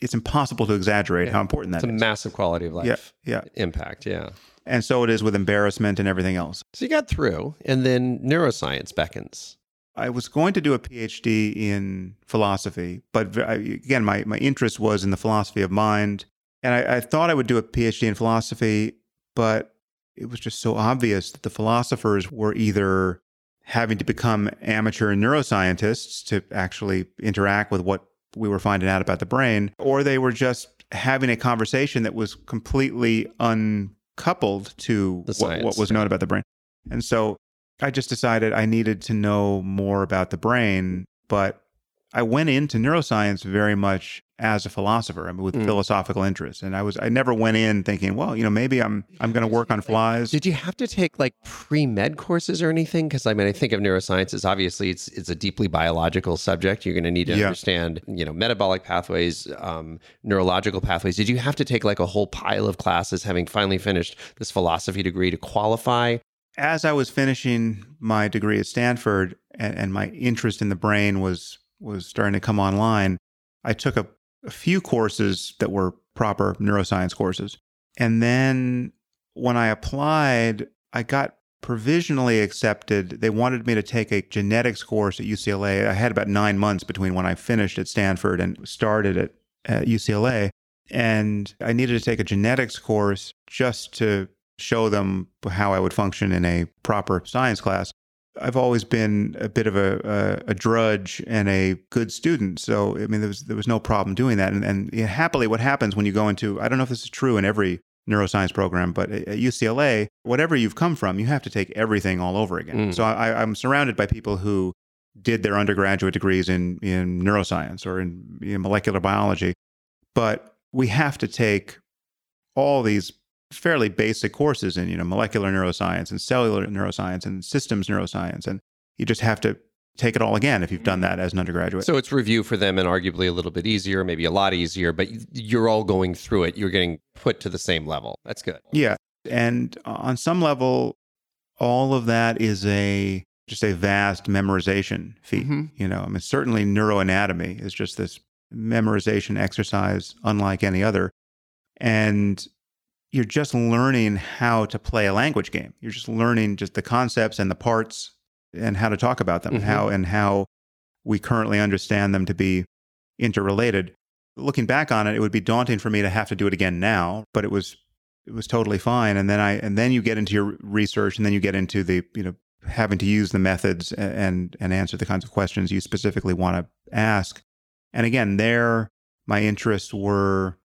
Speaker 1: it's impossible to exaggerate
Speaker 2: Yeah.
Speaker 1: how important that
Speaker 2: It's
Speaker 1: is.
Speaker 2: a massive quality of life
Speaker 1: yeah, yeah.
Speaker 2: impact. Yeah.
Speaker 1: And so it is with embarrassment and everything else.
Speaker 2: So you got through, and then neuroscience beckons.
Speaker 1: I was going to do a PhD in philosophy, but again, my, my interest was in the philosophy of mind. And I, I thought I would do a PhD in philosophy, but it was just so obvious that the philosophers were either having to become amateur neuroscientists to actually interact with what we were finding out about the brain, or they were just having a conversation that was completely uncoupled to what, what was known about the brain. And so I just decided I needed to know more about the brain, but I went into neuroscience very much as a philosopher, I mean, with
Speaker 2: Mm.
Speaker 1: philosophical interests, and I was I never went in thinking, well, you know, maybe I'm I'm going to work on flies.
Speaker 2: Did you have to take like pre med courses or anything? Because I mean, I think of neuroscience as obviously it's it's a deeply biological subject. You're going to need to
Speaker 1: Yeah.
Speaker 2: understand, you know, metabolic pathways, um, neurological pathways. Did you have to take like a whole pile of classes, having finally finished this philosophy degree, to qualify?
Speaker 1: As I was finishing my degree at Stanford, and, and my interest in the brain was was starting to come online, I took a, a few courses that were proper neuroscience courses, and then when I applied, I got provisionally accepted. They wanted me to take a genetics course at UCLA. I had about nine months between when I finished at Stanford and started at, at UCLA. And I needed to take a genetics course just to show them how I would function in a proper science class. I've always been a bit of a, a, a drudge and a good student. So, I mean, there was, there was no problem doing that. And, and yeah, happily, what happens when you go into, I don't know if this is true in every neuroscience program, but at UCLA, whatever you've come from, you have to take everything all over again.
Speaker 2: Mm.
Speaker 1: So I, I'm surrounded by people who did their undergraduate degrees in, in neuroscience or in, in molecular biology, but we have to take all these fairly basic courses in you know molecular neuroscience and cellular neuroscience and systems neuroscience and you just have to take it all again if you've done that as an undergraduate
Speaker 2: So it's review for them and arguably a little bit easier, maybe a lot easier, but you're all going through it. You're getting put to the same level. That's good.
Speaker 1: yeah and on some level all of that is a just a vast memorization feat
Speaker 2: Mhm.
Speaker 1: you know i mean certainly neuroanatomy is just this memorization exercise unlike any other and you're just learning how to play a language game. You're just learning just the concepts and the parts and how to talk about them
Speaker 2: Mhm.
Speaker 1: and how and how we currently understand them to be interrelated. Looking back on it it would be daunting for me to have to do it again now but it was it was totally fine. And then i and then you get into your research and then you get into the you know having to use the methods and and answer the kinds of questions you specifically want to ask. And again there my interests were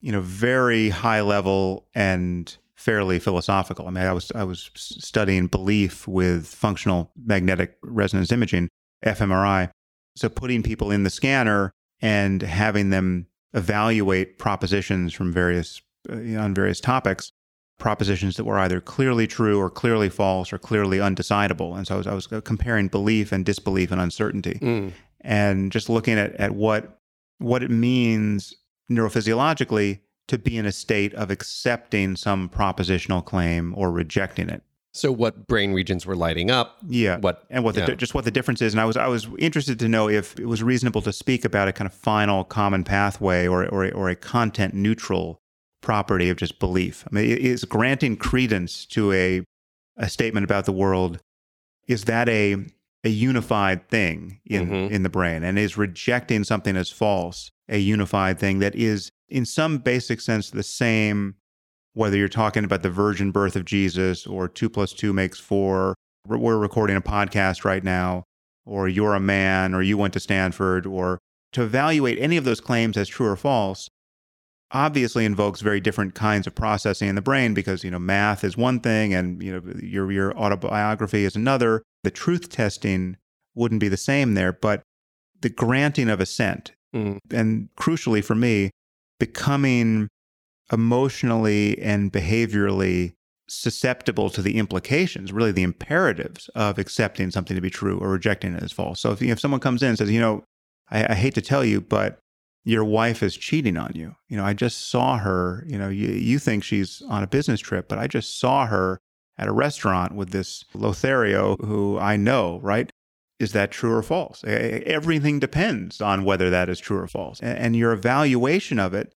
Speaker 1: you know very high level and fairly philosophical. I mean i was i was studying belief with functional magnetic resonance imaging fMRI. So putting people in the scanner and having them evaluate propositions from various uh, you know, on various topics propositions that were either clearly true or clearly false or clearly undecidable. And so I was, I was comparing belief and disbelief and uncertainty.
Speaker 2: Mm.
Speaker 1: and just looking at, at what what it means neurophysiologically to be in a state of accepting some propositional claim or rejecting it.
Speaker 2: So what brain regions were lighting up?
Speaker 1: Yeah.
Speaker 2: What
Speaker 1: and what the
Speaker 2: yeah.
Speaker 1: just what the difference is. And I was I was interested to know if it was reasonable to speak about a kind of final common pathway or or or a content neutral property of just belief. I mean, is granting credence to a a statement about the world is that a a unified thing in
Speaker 2: Mhm.
Speaker 1: in the brain and is rejecting something as false, a unified thing that is in some basic sense the same whether you're talking about the virgin birth of Jesus or 2 plus 2 makes 4 we're- we're recording a podcast right now or you're a man or you went to Stanford or to evaluate any of those claims as true or false obviously invokes very different kinds of processing in the brain because you know math is one thing and you know your your autobiography is another. The truth testing wouldn't be the same there but the granting of assent
Speaker 2: Mm.
Speaker 1: and crucially for me becoming emotionally and behaviorally susceptible to the implications really the imperatives of accepting something to be true or rejecting it as false so if, if someone comes in and says you know I, I hate to tell you but your wife is cheating on you. You know, I just saw her, you know, you, you think she's on a business trip, but I just saw her at a restaurant with this Lothario who I know, right? Is that true or false? Everything depends on whether that is true or false. And your evaluation of it,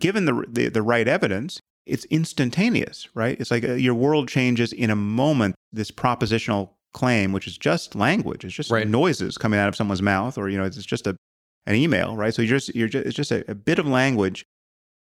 Speaker 1: given the, the, the right evidence, it's instantaneous, right? It's like uh, your world changes in a moment. This propositional claim, which is just language, it's just
Speaker 2: Right.
Speaker 1: noises coming out of someone's mouth, or you know, it's just a an email, right? So you're just you're just it's just a, a bit of language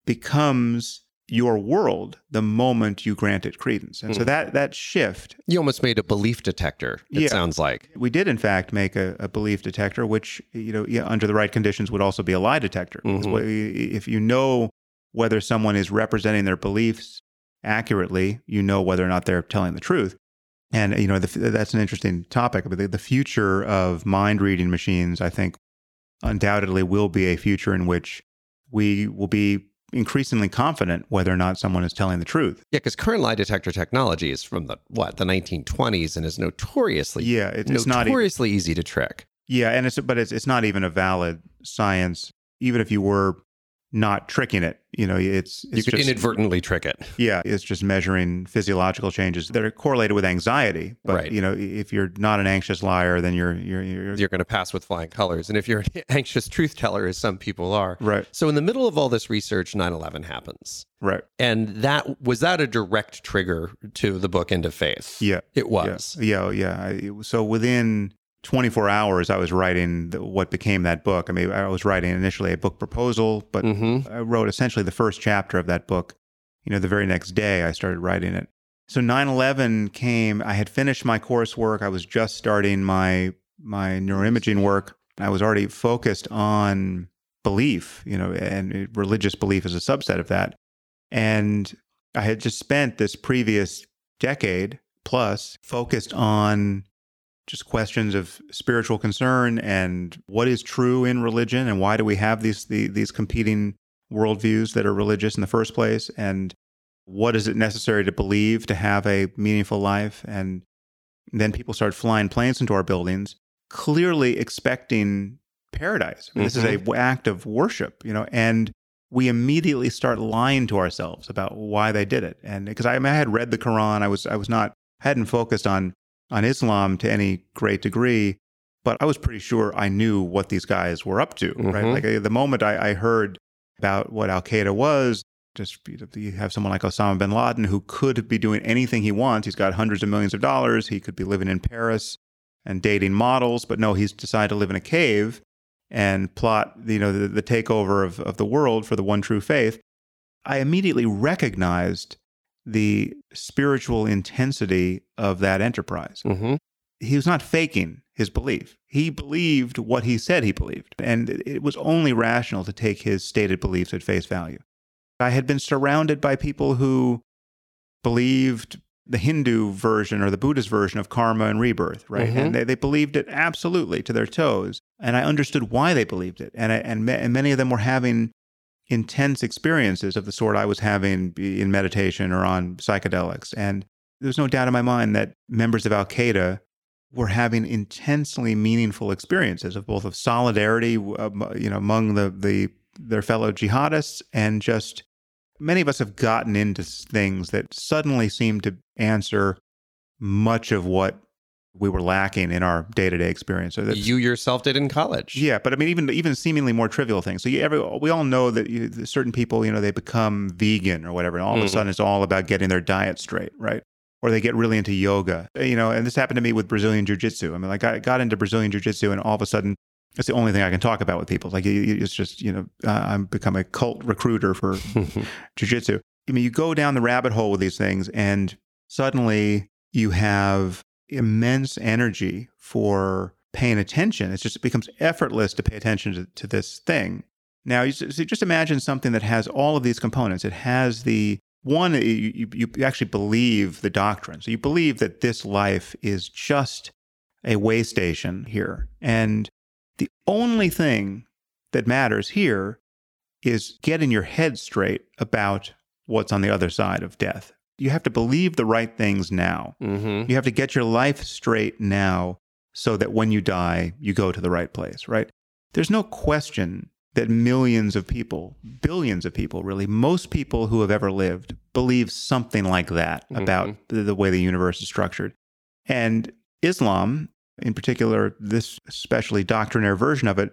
Speaker 1: becomes your world the moment you grant it credence. And so
Speaker 2: Mhm.
Speaker 1: that that shift,
Speaker 2: You almost made a belief detector, it
Speaker 1: Yeah.
Speaker 2: sounds like.
Speaker 1: we did in fact make a, a belief detector, which you know yeah, under the right conditions would also be a lie detector.
Speaker 2: Mhm.
Speaker 1: what- If you know whether someone is representing their beliefs accurately, you know whether or not they're telling the truth. And you know the, that's an interesting topic. But the, the future of mind reading machines, I think, undoubtedly will be a future in which we will be increasingly confident whether or not someone is telling the truth.
Speaker 2: Yeah, because current lie detector technology is from the what the 1920s and is notoriously
Speaker 1: Yeah, it, it's not.
Speaker 2: notoriously easy to trick.
Speaker 1: Yeah, and it's but it's it's not even a valid science. Even if you were not tricking it, you know, it's, it's
Speaker 2: you could
Speaker 1: just
Speaker 2: inadvertently trick it.
Speaker 1: yeah, it's just measuring physiological changes that are correlated with anxiety. But
Speaker 2: Right.
Speaker 1: you know, if you're not an anxious liar, then you're you're, you're
Speaker 2: You're going to pass with flying colors, and if you're an anxious truth teller, as some people are.
Speaker 1: right,
Speaker 2: So, in the middle of all this research, 9/11 happens,
Speaker 1: right.
Speaker 2: and that was that a direct trigger to the book End of Faith.
Speaker 1: Yeah,
Speaker 2: it was.
Speaker 1: Yeah, yeah. Oh, I- So within 24 hours, I was writing the, what became that book. I mean, I was writing initially a book proposal, but
Speaker 2: hmm
Speaker 1: I wrote essentially the first chapter of that book. You know, the very next day I started writing it. So 9/11 came. I had finished my coursework. I was just starting my my neuroimaging work. I was already focused on belief, you know, and religious belief is a subset of that. And I had just spent this previous decade plus focused on just questions of spiritual concern and what is true in religion and why do we have these the, these competing worldviews that are religious in the first place? And what is it necessary to believe to have a meaningful life? And then people start flying planes into our buildings clearly expecting paradise. I mean, this is mm-hmm. a w- act of worship you know and we immediately start lying to ourselves about why they did it. And because I, I had read the quran. I was i was not hadn't focused on on islam to any great degree but i was pretty sure i knew what these guys were up to right
Speaker 2: Mhm.
Speaker 1: like the moment I, I heard about what Al Qaeda was. Just you you have someone like Osama bin Laden who could be doing anything he wants. He's got hundreds of millions of dollars. He could be living in Paris and dating models, but no, he's decided to live in a cave and plot you know the, the takeover of, of the world for the one true faith. I immediately recognized the spiritual intensity of that enterprise
Speaker 2: hmm
Speaker 1: he was not faking his belief. He believed what he said he believed. And it was only rational to take his stated beliefs at face value. I had been surrounded by people who believed the Hindu version or the Buddhist version of karma and rebirth, right?
Speaker 2: Mhm.
Speaker 1: And they, they believed it absolutely to their toes. And I understood why they believed it. And, I, and, ma- and many of them were having intense experiences of the sort I was having in meditation or on psychedelics. And there's no doubt in my mind that members of Al Qaeda were having intensely meaningful experiences of both of solidarity, um, you know, among the, the their fellow jihadists, and just many of us have gotten into things that suddenly seem to answer much of what we were lacking in our day to day experience. So
Speaker 2: You yourself did in college.
Speaker 1: yeah, but I mean, even even seemingly more trivial things. So you, every, we all know that you, certain people, you know, they become vegan or whatever, and all of
Speaker 2: Mhm.
Speaker 1: a sudden it's all about getting their diet straight, right? or they get really into yoga. You know, and this happened to me with Brazilian Jiu Jitsu. I mean, like I got into Brazilian Jiu Jitsu and all of a sudden it's the only thing I can talk about with people. Like it's just, you know, uh, I'm become a cult recruiter for Jiu Jitsu. I mean, you go down the rabbit hole with these things and suddenly you have immense energy for paying attention. Just, it becomes effortless to pay attention to, to this thing. Now, you, so just imagine something that has all of these components. It has the one, you, you, you actually believe the doctrine. So you believe that this life is just a way station here. And the only thing that matters here is getting your head straight about what's on the other side of death. You have to believe the right things now.
Speaker 2: Mm-hmm.
Speaker 1: You have to get your life straight now so that when you die, you go to the right place, right? There's no question that millions of people, billions of people, really, most people who have ever lived believe something like that
Speaker 2: Mhm.
Speaker 1: about the, the way the universe is structured. And Islam, in particular, this especially doctrinaire version of it,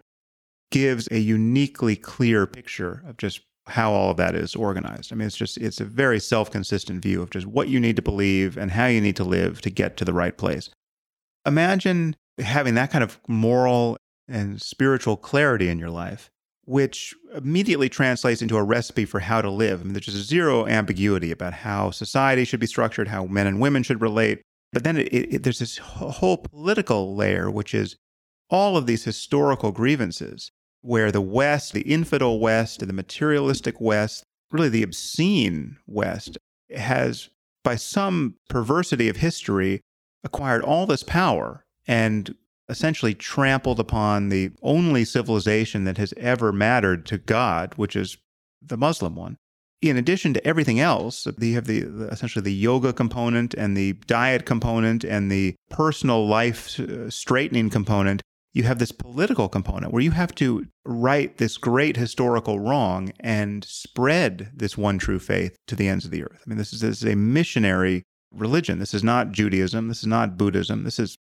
Speaker 1: gives a uniquely clear picture of just how all of that is organized. I mean, it's just, it's a very self consistent view of just what you need to believe and how you need to live to get to the right place. Imagine having that kind of moral and spiritual clarity in your life, which immediately translates into a recipe for how to live. I mean, there's just zero ambiguity about how society should be structured, how men and women should relate. But then it, it, there's this whole political layer, which is all of these historical grievances where the West, the infidel West, the materialistic West, really the obscene West, has, by some perversity of history, acquired all this power and essentially trampled upon the only civilization that has ever mattered to God, which is the Muslim one. In addition to everything else, you have the, essentially the yoga component and the diet component and the personal life uh, straightening component. You have this political component where you have to right this great historical wrong and spread this one true faith to the ends of the earth. I mean, this is, this is a missionary religion. This is not Judaism. This is not Buddhism. This is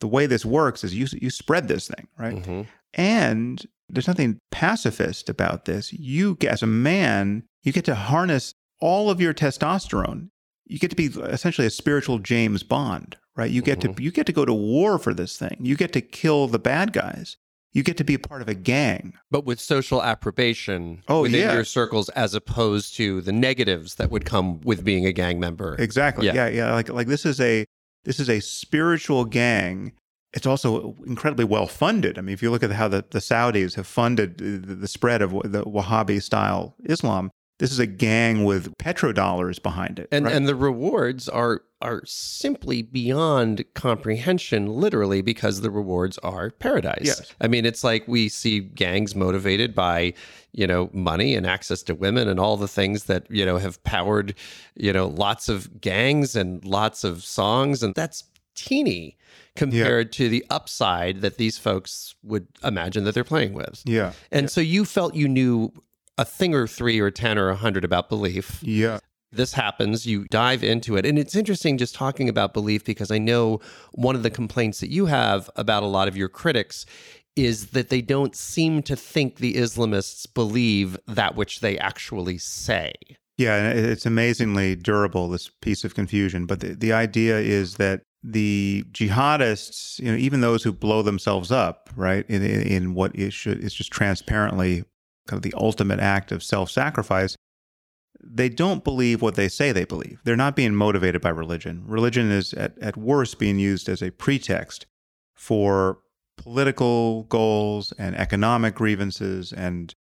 Speaker 1: the way this works is you you spread this thing, right?
Speaker 2: Mhm.
Speaker 1: And there's nothing pacifist about this. You as a man, you get to harness all of your testosterone. You get to be essentially a spiritual James Bond, right? You get to mm-hmm. you get to go to war for this thing. You get to kill the bad guys. You get to be a part of a gang.
Speaker 2: But with social approbation
Speaker 1: Oh,
Speaker 2: within
Speaker 1: yeah.
Speaker 2: your circles, as opposed to the negatives that would come with being a gang member.
Speaker 1: Exactly.
Speaker 2: Yeah.
Speaker 1: Yeah. yeah, Like like this is a this is a spiritual gang. It's also incredibly well funded. I mean, if you look at how the, the Saudis have funded the, the spread of the Wahhabi style Islam, this is a gang with petrodollars behind it.
Speaker 2: and
Speaker 1: right?
Speaker 2: and the rewards are are simply beyond comprehension literally because the rewards are paradise
Speaker 1: Yes.
Speaker 2: i mean it's like we see gangs motivated by you know money and access to women and all the things that you know have powered you know lots of gangs and lots of songs and that's teeny compared to the upside that these folks would imagine that they're playing with
Speaker 1: yeah,
Speaker 2: and so you felt you knew a thing or three or 10 or a 100 about belief
Speaker 1: yeah,
Speaker 2: this happens, you dive into it. And it's interesting just talking about belief because I know one of the complaints that you have about a lot of your critics is that they don't seem to think the Islamists believe that which they actually say.
Speaker 1: yeah. It's amazingly durable. This piece of confusion, but the, the idea is that the jihadists, you know, even those who blow themselves up, right, in, in, in what is should is just transparently kind of the ultimate act of self-sacrifice, they don't believe what they say they believe. They're not being motivated by religion. Religion is at, at worst being used as a pretext for political goals and economic grievances and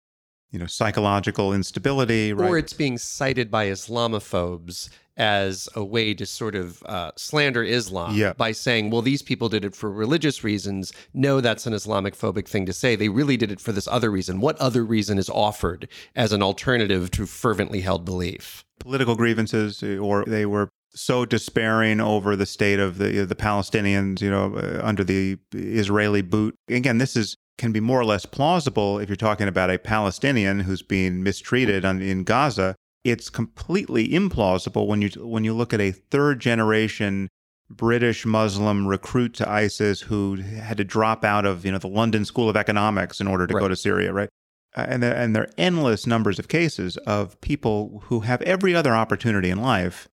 Speaker 1: you know psychological instability right
Speaker 2: Or it's being cited by Islamophobes as a way to sort of uh, slander Islam
Speaker 1: Yeah.
Speaker 2: by saying, well, these people did it for religious reasons. No, that's an Islamic phobic thing to say. They really did it for this other reason. What other reason is offered as an alternative to fervently held belief?
Speaker 1: political grievances or they were so despairing over the state of the the Palestinians you know uh, under the Israeli boot again this is can be more or less plausible if you're talking about a Palestinian who's being mistreated on, in Gaza it's completely implausible when you when you look at a third generation British Muslim recruit to ISIS who had to drop out of you know the London School of Economics in order to go to Syria right uh, and there, and there are endless numbers of cases of people who have every other opportunity in life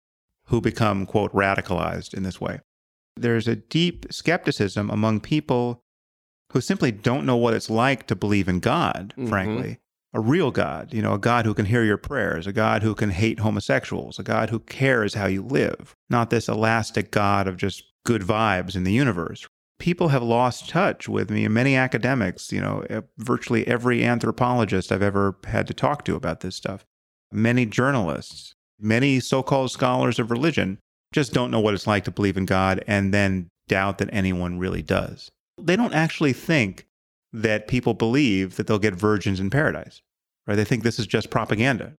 Speaker 1: who become, quote, radicalized in this way. There's a deep skepticism among people who simply don't know what it's like to believe in God,
Speaker 2: Mhm.
Speaker 1: frankly. A real God, you know, a God who can hear your prayers, a God who can hate homosexuals, a God who cares how you live, not this elastic God of just good vibes in the universe. People have lost touch with me, and many academics, you know, virtually every anthropologist I've ever had to talk to about this stuff, many journalists, many so called scholars of religion just don't know what it's like to believe in God and then doubt that anyone really does. They don't actually think that people believe that they'll get virgins in paradise, right? They think this is just propaganda,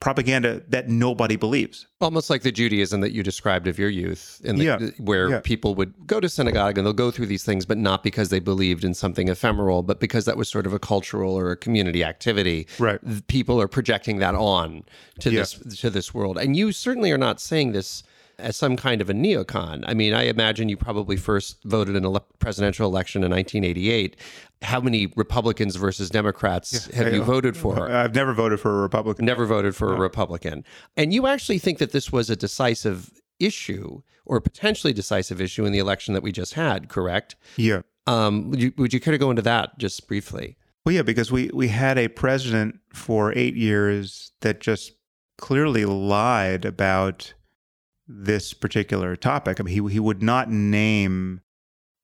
Speaker 1: propaganda that nobody believes.
Speaker 2: Almost like the Judaism that you described of your youth, in the,
Speaker 1: Yeah,
Speaker 2: where
Speaker 1: yeah.
Speaker 2: people would go to synagogue and they'll go through these things, but not because they believed in something ephemeral, but because that was sort of a cultural or a community activity.
Speaker 1: Right.
Speaker 2: People are projecting that on to
Speaker 1: Yeah.
Speaker 2: this to this world, and you certainly are not saying this as some kind of a neocon. I mean, I imagine you probably first voted in a le- presidential election in 1988. How many Republicans versus Democrats have you voted for?
Speaker 1: I've never voted for a Republican.
Speaker 2: never voted for a Republican. And you actually think that this was a decisive issue or potentially decisive issue in the election that we just had, correct?
Speaker 1: Yeah.
Speaker 2: Um, would, you, would you care to go into that just briefly?
Speaker 1: Well, yeah, because we, we had a president for eight years that just clearly lied about this particular topic. I mean, he, he would not name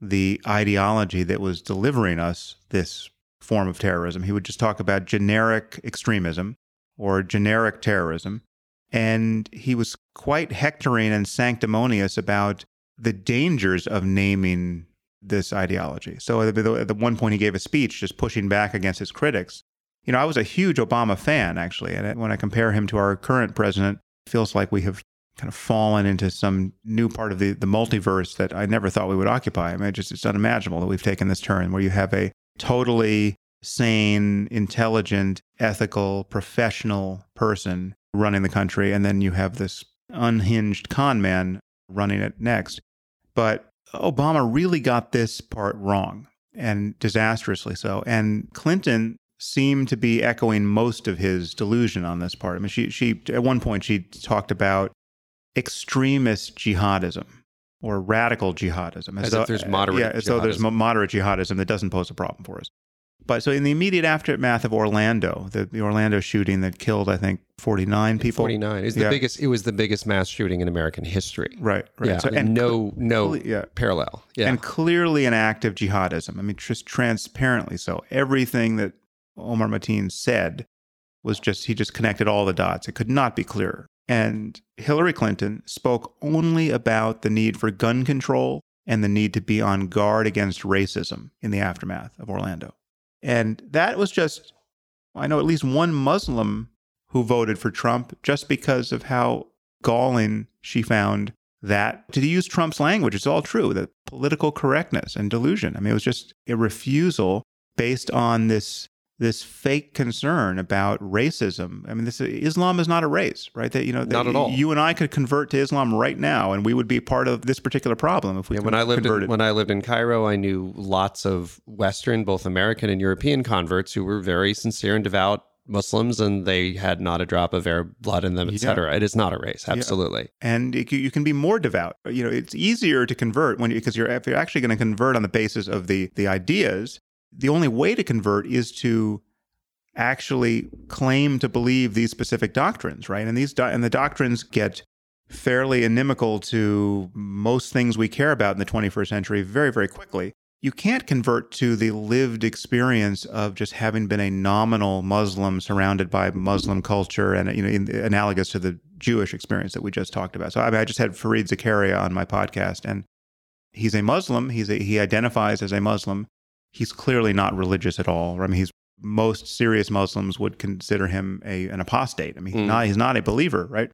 Speaker 1: the ideology that was delivering us this form of terrorism. He would just talk about generic extremism or generic terrorism. And he was quite hectoring and sanctimonious about the dangers of naming this ideology. So at the, one point, he gave a speech just pushing back against his critics. You know, I was a huge Obama fan, actually. And when I compare him to our current president, it feels like we have kind of fallen into some new part of the, the multiverse that I never thought we would occupy. I mean, just, it's unimaginable that we've taken this turn where you have a totally sane, intelligent, ethical, professional person running the country. And then you have this unhinged con man running it next. But Obama really got this part wrong and disastrously so. And Clinton seemed to be echoing most of his delusion on this part. I mean, she, she at one point she talked about extremist jihadism or radical jihadism,
Speaker 2: As if there's uh, moderate
Speaker 1: Yeah, as though there's
Speaker 2: jihadism.
Speaker 1: moderate jihadism that doesn't pose a problem for us. But so in the immediate aftermath of Orlando, the, the Orlando shooting that killed, I think, 49 people.
Speaker 2: 49 is the
Speaker 1: Yeah.
Speaker 2: biggest. It was the biggest mass shooting in American history.
Speaker 1: Right, right.
Speaker 2: Yeah,
Speaker 1: So-
Speaker 2: and no, no
Speaker 1: yeah.
Speaker 2: parallel. Yeah,
Speaker 1: and clearly an act of jihadism. I mean, just transparently so. Everything that Omar Mateen said was just, he just connected all the dots. It could not be clearer. And Hillary Clinton spoke only about the need for gun control and the need to be on guard against racism in the aftermath of Orlando. And that was just, I know at least one Muslim who voted for Trump just because of how galling she found that to use Trump's language, it's all true, the political correctness and delusion. I mean, it was just a refusal based on this this fake concern about racism. I mean, this Islam is not a race, right? That you know,
Speaker 2: Not
Speaker 1: that
Speaker 2: at all.
Speaker 1: You and I could convert to Islam right now, and we would be part of this particular problem if we
Speaker 2: Yeah, when I lived in, when I lived in Cairo, I knew lots of Western, both American and European converts who were very sincere and devout Muslims, and they had not a drop of Arab blood in them,
Speaker 1: Yeah.
Speaker 2: etc. It is not a race, absolutely.
Speaker 1: and it, you can be more devout. You know, it's easier to convert when because you're if you're actually going to convert on the basis of the the ideas. The only way to convert is to actually claim to believe these specific doctrines, right? And these do- and the doctrines get fairly inimical to most things we care about in the 21st century very very quickly. You can't convert to the lived experience of just having been a nominal Muslim surrounded by Muslim culture and you know in, analogous to the Jewish experience that we just talked about. So I, mean, I just had Fareed Zakaria on my podcast and he's a Muslim. He's a, he identifies as a Muslim. He's clearly not religious at all. I mean, he's most serious Muslims would consider him a an apostate. I mean, he's
Speaker 2: Mm.
Speaker 1: not he's not a believer, right?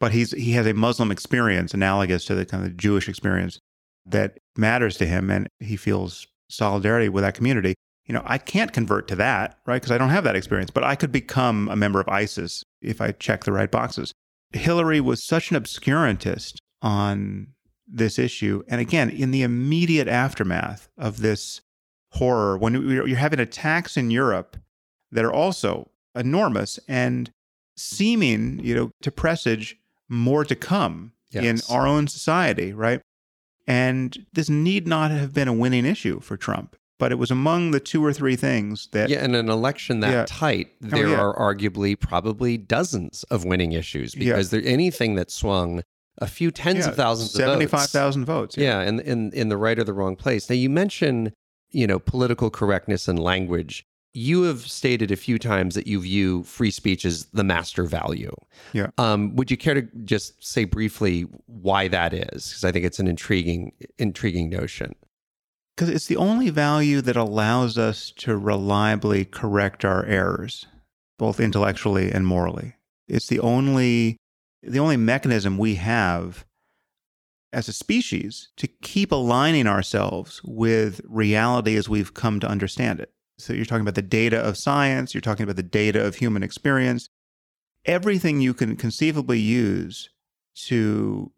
Speaker 1: But he's he has a Muslim experience analogous to the kind of Jewish experience that matters to him, and he feels solidarity with that community. You know, I can't convert to that, right? Because I don't have that experience, but I could become a member of ISIS if I check the right boxes. Hillary was such an obscurantist on this issue. And again, in the immediate aftermath of this horror, when you're having attacks in Europe that are also enormous and seeming, you know, to presage more to come in our own society, right? And this need not have been a winning issue for Trump, but it was among the two or three things that
Speaker 2: Yeah, in an election that
Speaker 1: Yeah.
Speaker 2: tight, oh, there
Speaker 1: yeah.
Speaker 2: are arguably probably dozens of winning issues
Speaker 1: Yeah.
Speaker 2: because there anything that swung a few tens
Speaker 1: yeah,
Speaker 2: of thousands of votes.
Speaker 1: 75,000 votes.
Speaker 2: Yeah, in, in in the right or the wrong place. Now you mention, you know, political correctness and language. You have stated a few times that you view free speech as the master value.
Speaker 1: Yeah.
Speaker 2: Um, would you care to just say briefly why that is? Because I think it's an intriguing intriguing notion.
Speaker 1: Because it's the only value that allows us to reliably correct our errors, both intellectually and morally. It's the only the only mechanism we have as a species to keep aligning ourselves with reality as we've come to understand it. So you're talking about the data of science, you're talking about the data of human experience, everything you can conceivably use to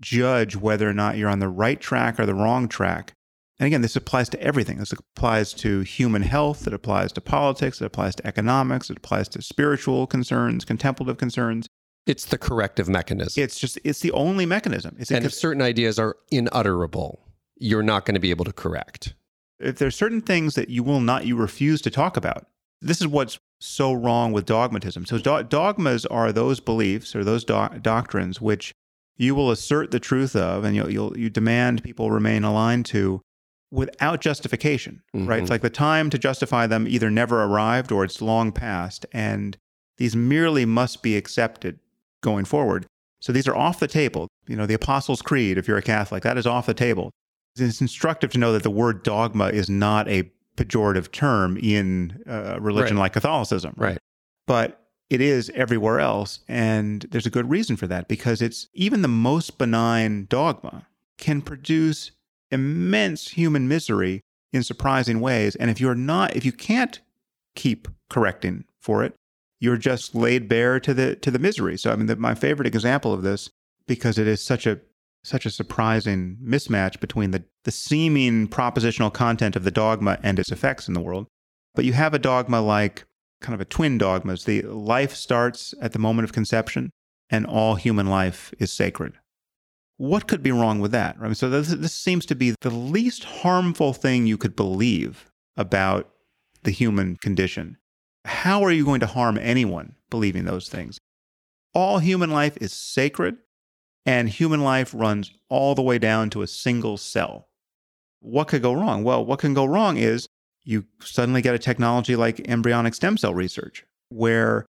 Speaker 1: judge whether or not you're on the right track or the wrong track. And again, this applies to everything. This applies to human health, it applies to politics, it applies to economics, it applies to spiritual concerns, contemplative concerns.
Speaker 2: It's the corrective mechanism.
Speaker 1: It's just it's the only mechanism. It's
Speaker 2: and if certain ideas are inutterable, you're not going to be able to correct.
Speaker 1: if there's certain things that you will not you refuse to talk about this is what's so wrong with dogmatism so do- dogmas are those beliefs or those do- doctrines which you will assert the truth of and you'll, you'll you demand people remain aligned to without justification right
Speaker 2: Mhm.
Speaker 1: it's like the time to justify them either never arrived or it's long past and these merely must be accepted going forward so these are off the table you know the apostles creed if you're a catholic that is off the table it's instructive to know that the word dogma is not a pejorative term in uh, a religion
Speaker 2: Right.
Speaker 1: like Catholicism.
Speaker 2: Right.
Speaker 1: But it is everywhere else. And there's a good reason for that because it's even the most benign dogma can produce immense human misery in surprising ways. And if you're not, if you can't keep correcting for it, you're just laid bare to the to the misery. So I mean, the, my favorite example of this, because it is such a such a surprising mismatch between the, the seeming propositional content of the dogma and its effects in the world. But you have a dogma like kind of a twin dogma. It's the life starts at the moment of conception and all human life is sacred. What could be wrong with that? Right? So this, this seems to be the least harmful thing you could believe about the human condition. How are you going to harm anyone believing those things? All human life is sacred and human life runs all the way down to a single cell. What could go wrong? Well, what can go wrong is you suddenly get a technology like embryonic stem cell research, where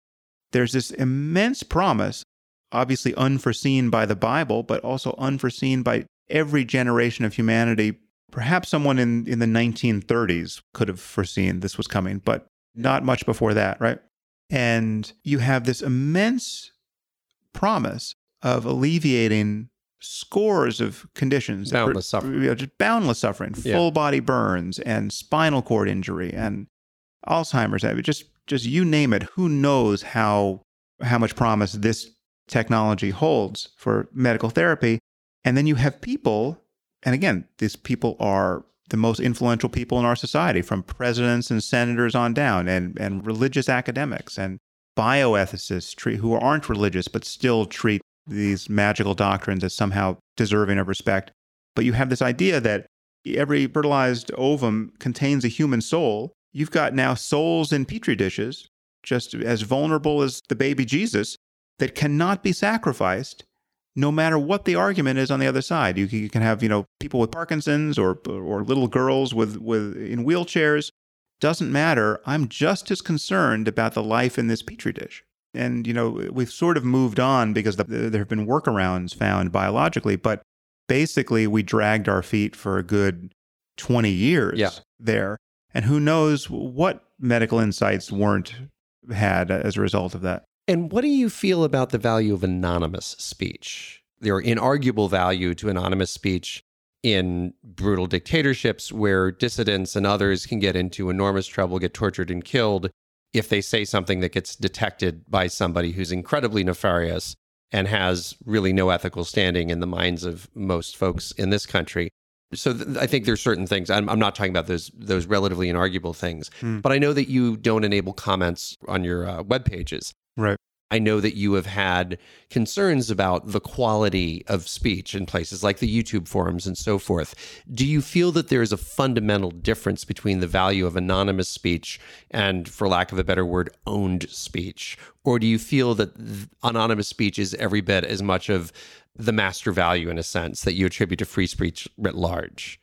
Speaker 1: there's this immense promise, obviously unforeseen by the Bible, but also unforeseen by every generation of humanity. Perhaps someone in, in the 1930s could have foreseen this was coming, but not much before that, right? And you have this immense promise of alleviating scores of conditions
Speaker 2: Boundless suffering.
Speaker 1: Yeah, just boundless suffering
Speaker 2: Yeah.
Speaker 1: full body burns and spinal cord injury and alzheimer's just just you name it who knows how how much promise this technology holds for medical therapy and then you have people and again these people are the most influential people in our society from presidents and senators on down and and religious academics and bioethicists treat, who aren't religious but still treat these magical doctrines as somehow deserving of respect. But you have this idea that every fertilized ovum contains a human soul. You've got now souls in petri dishes, just as vulnerable as the baby Jesus, that cannot be sacrificed no matter what the argument is on the other side. You can, you can have, you know, people with Parkinson's or or little girls with with in wheelchairs. Doesn't matter. I'm just as concerned about the life in this petri dish. And you know, we've sort of moved on because the, there have been workarounds found biologically, but basically we dragged our feet for a good 20 years
Speaker 2: Yeah.
Speaker 1: there. And who knows what medical insights weren't had as a result of that.
Speaker 2: And what do you feel about the value of anonymous speech? There are inarguable value to anonymous speech in brutal dictatorships where dissidents and others can get into enormous trouble, get tortured and killed if they say something that gets detected by somebody who's incredibly nefarious and has really no ethical standing in the minds of most folks in this country. So th- I think there's certain things. I'm, I'm not talking about those those relatively inarguable things,
Speaker 1: Hmm.
Speaker 2: but I know that you don't enable comments on your uh, web pages.
Speaker 1: Right.
Speaker 2: I know that you have had concerns about the quality of speech in places like the YouTube forums and so forth. Do you feel that there is a fundamental difference between the value of anonymous speech and, for lack of a better word, owned speech? Or do you feel that anonymous speech is every bit as much of the master value in a sense that you attribute to free speech writ large?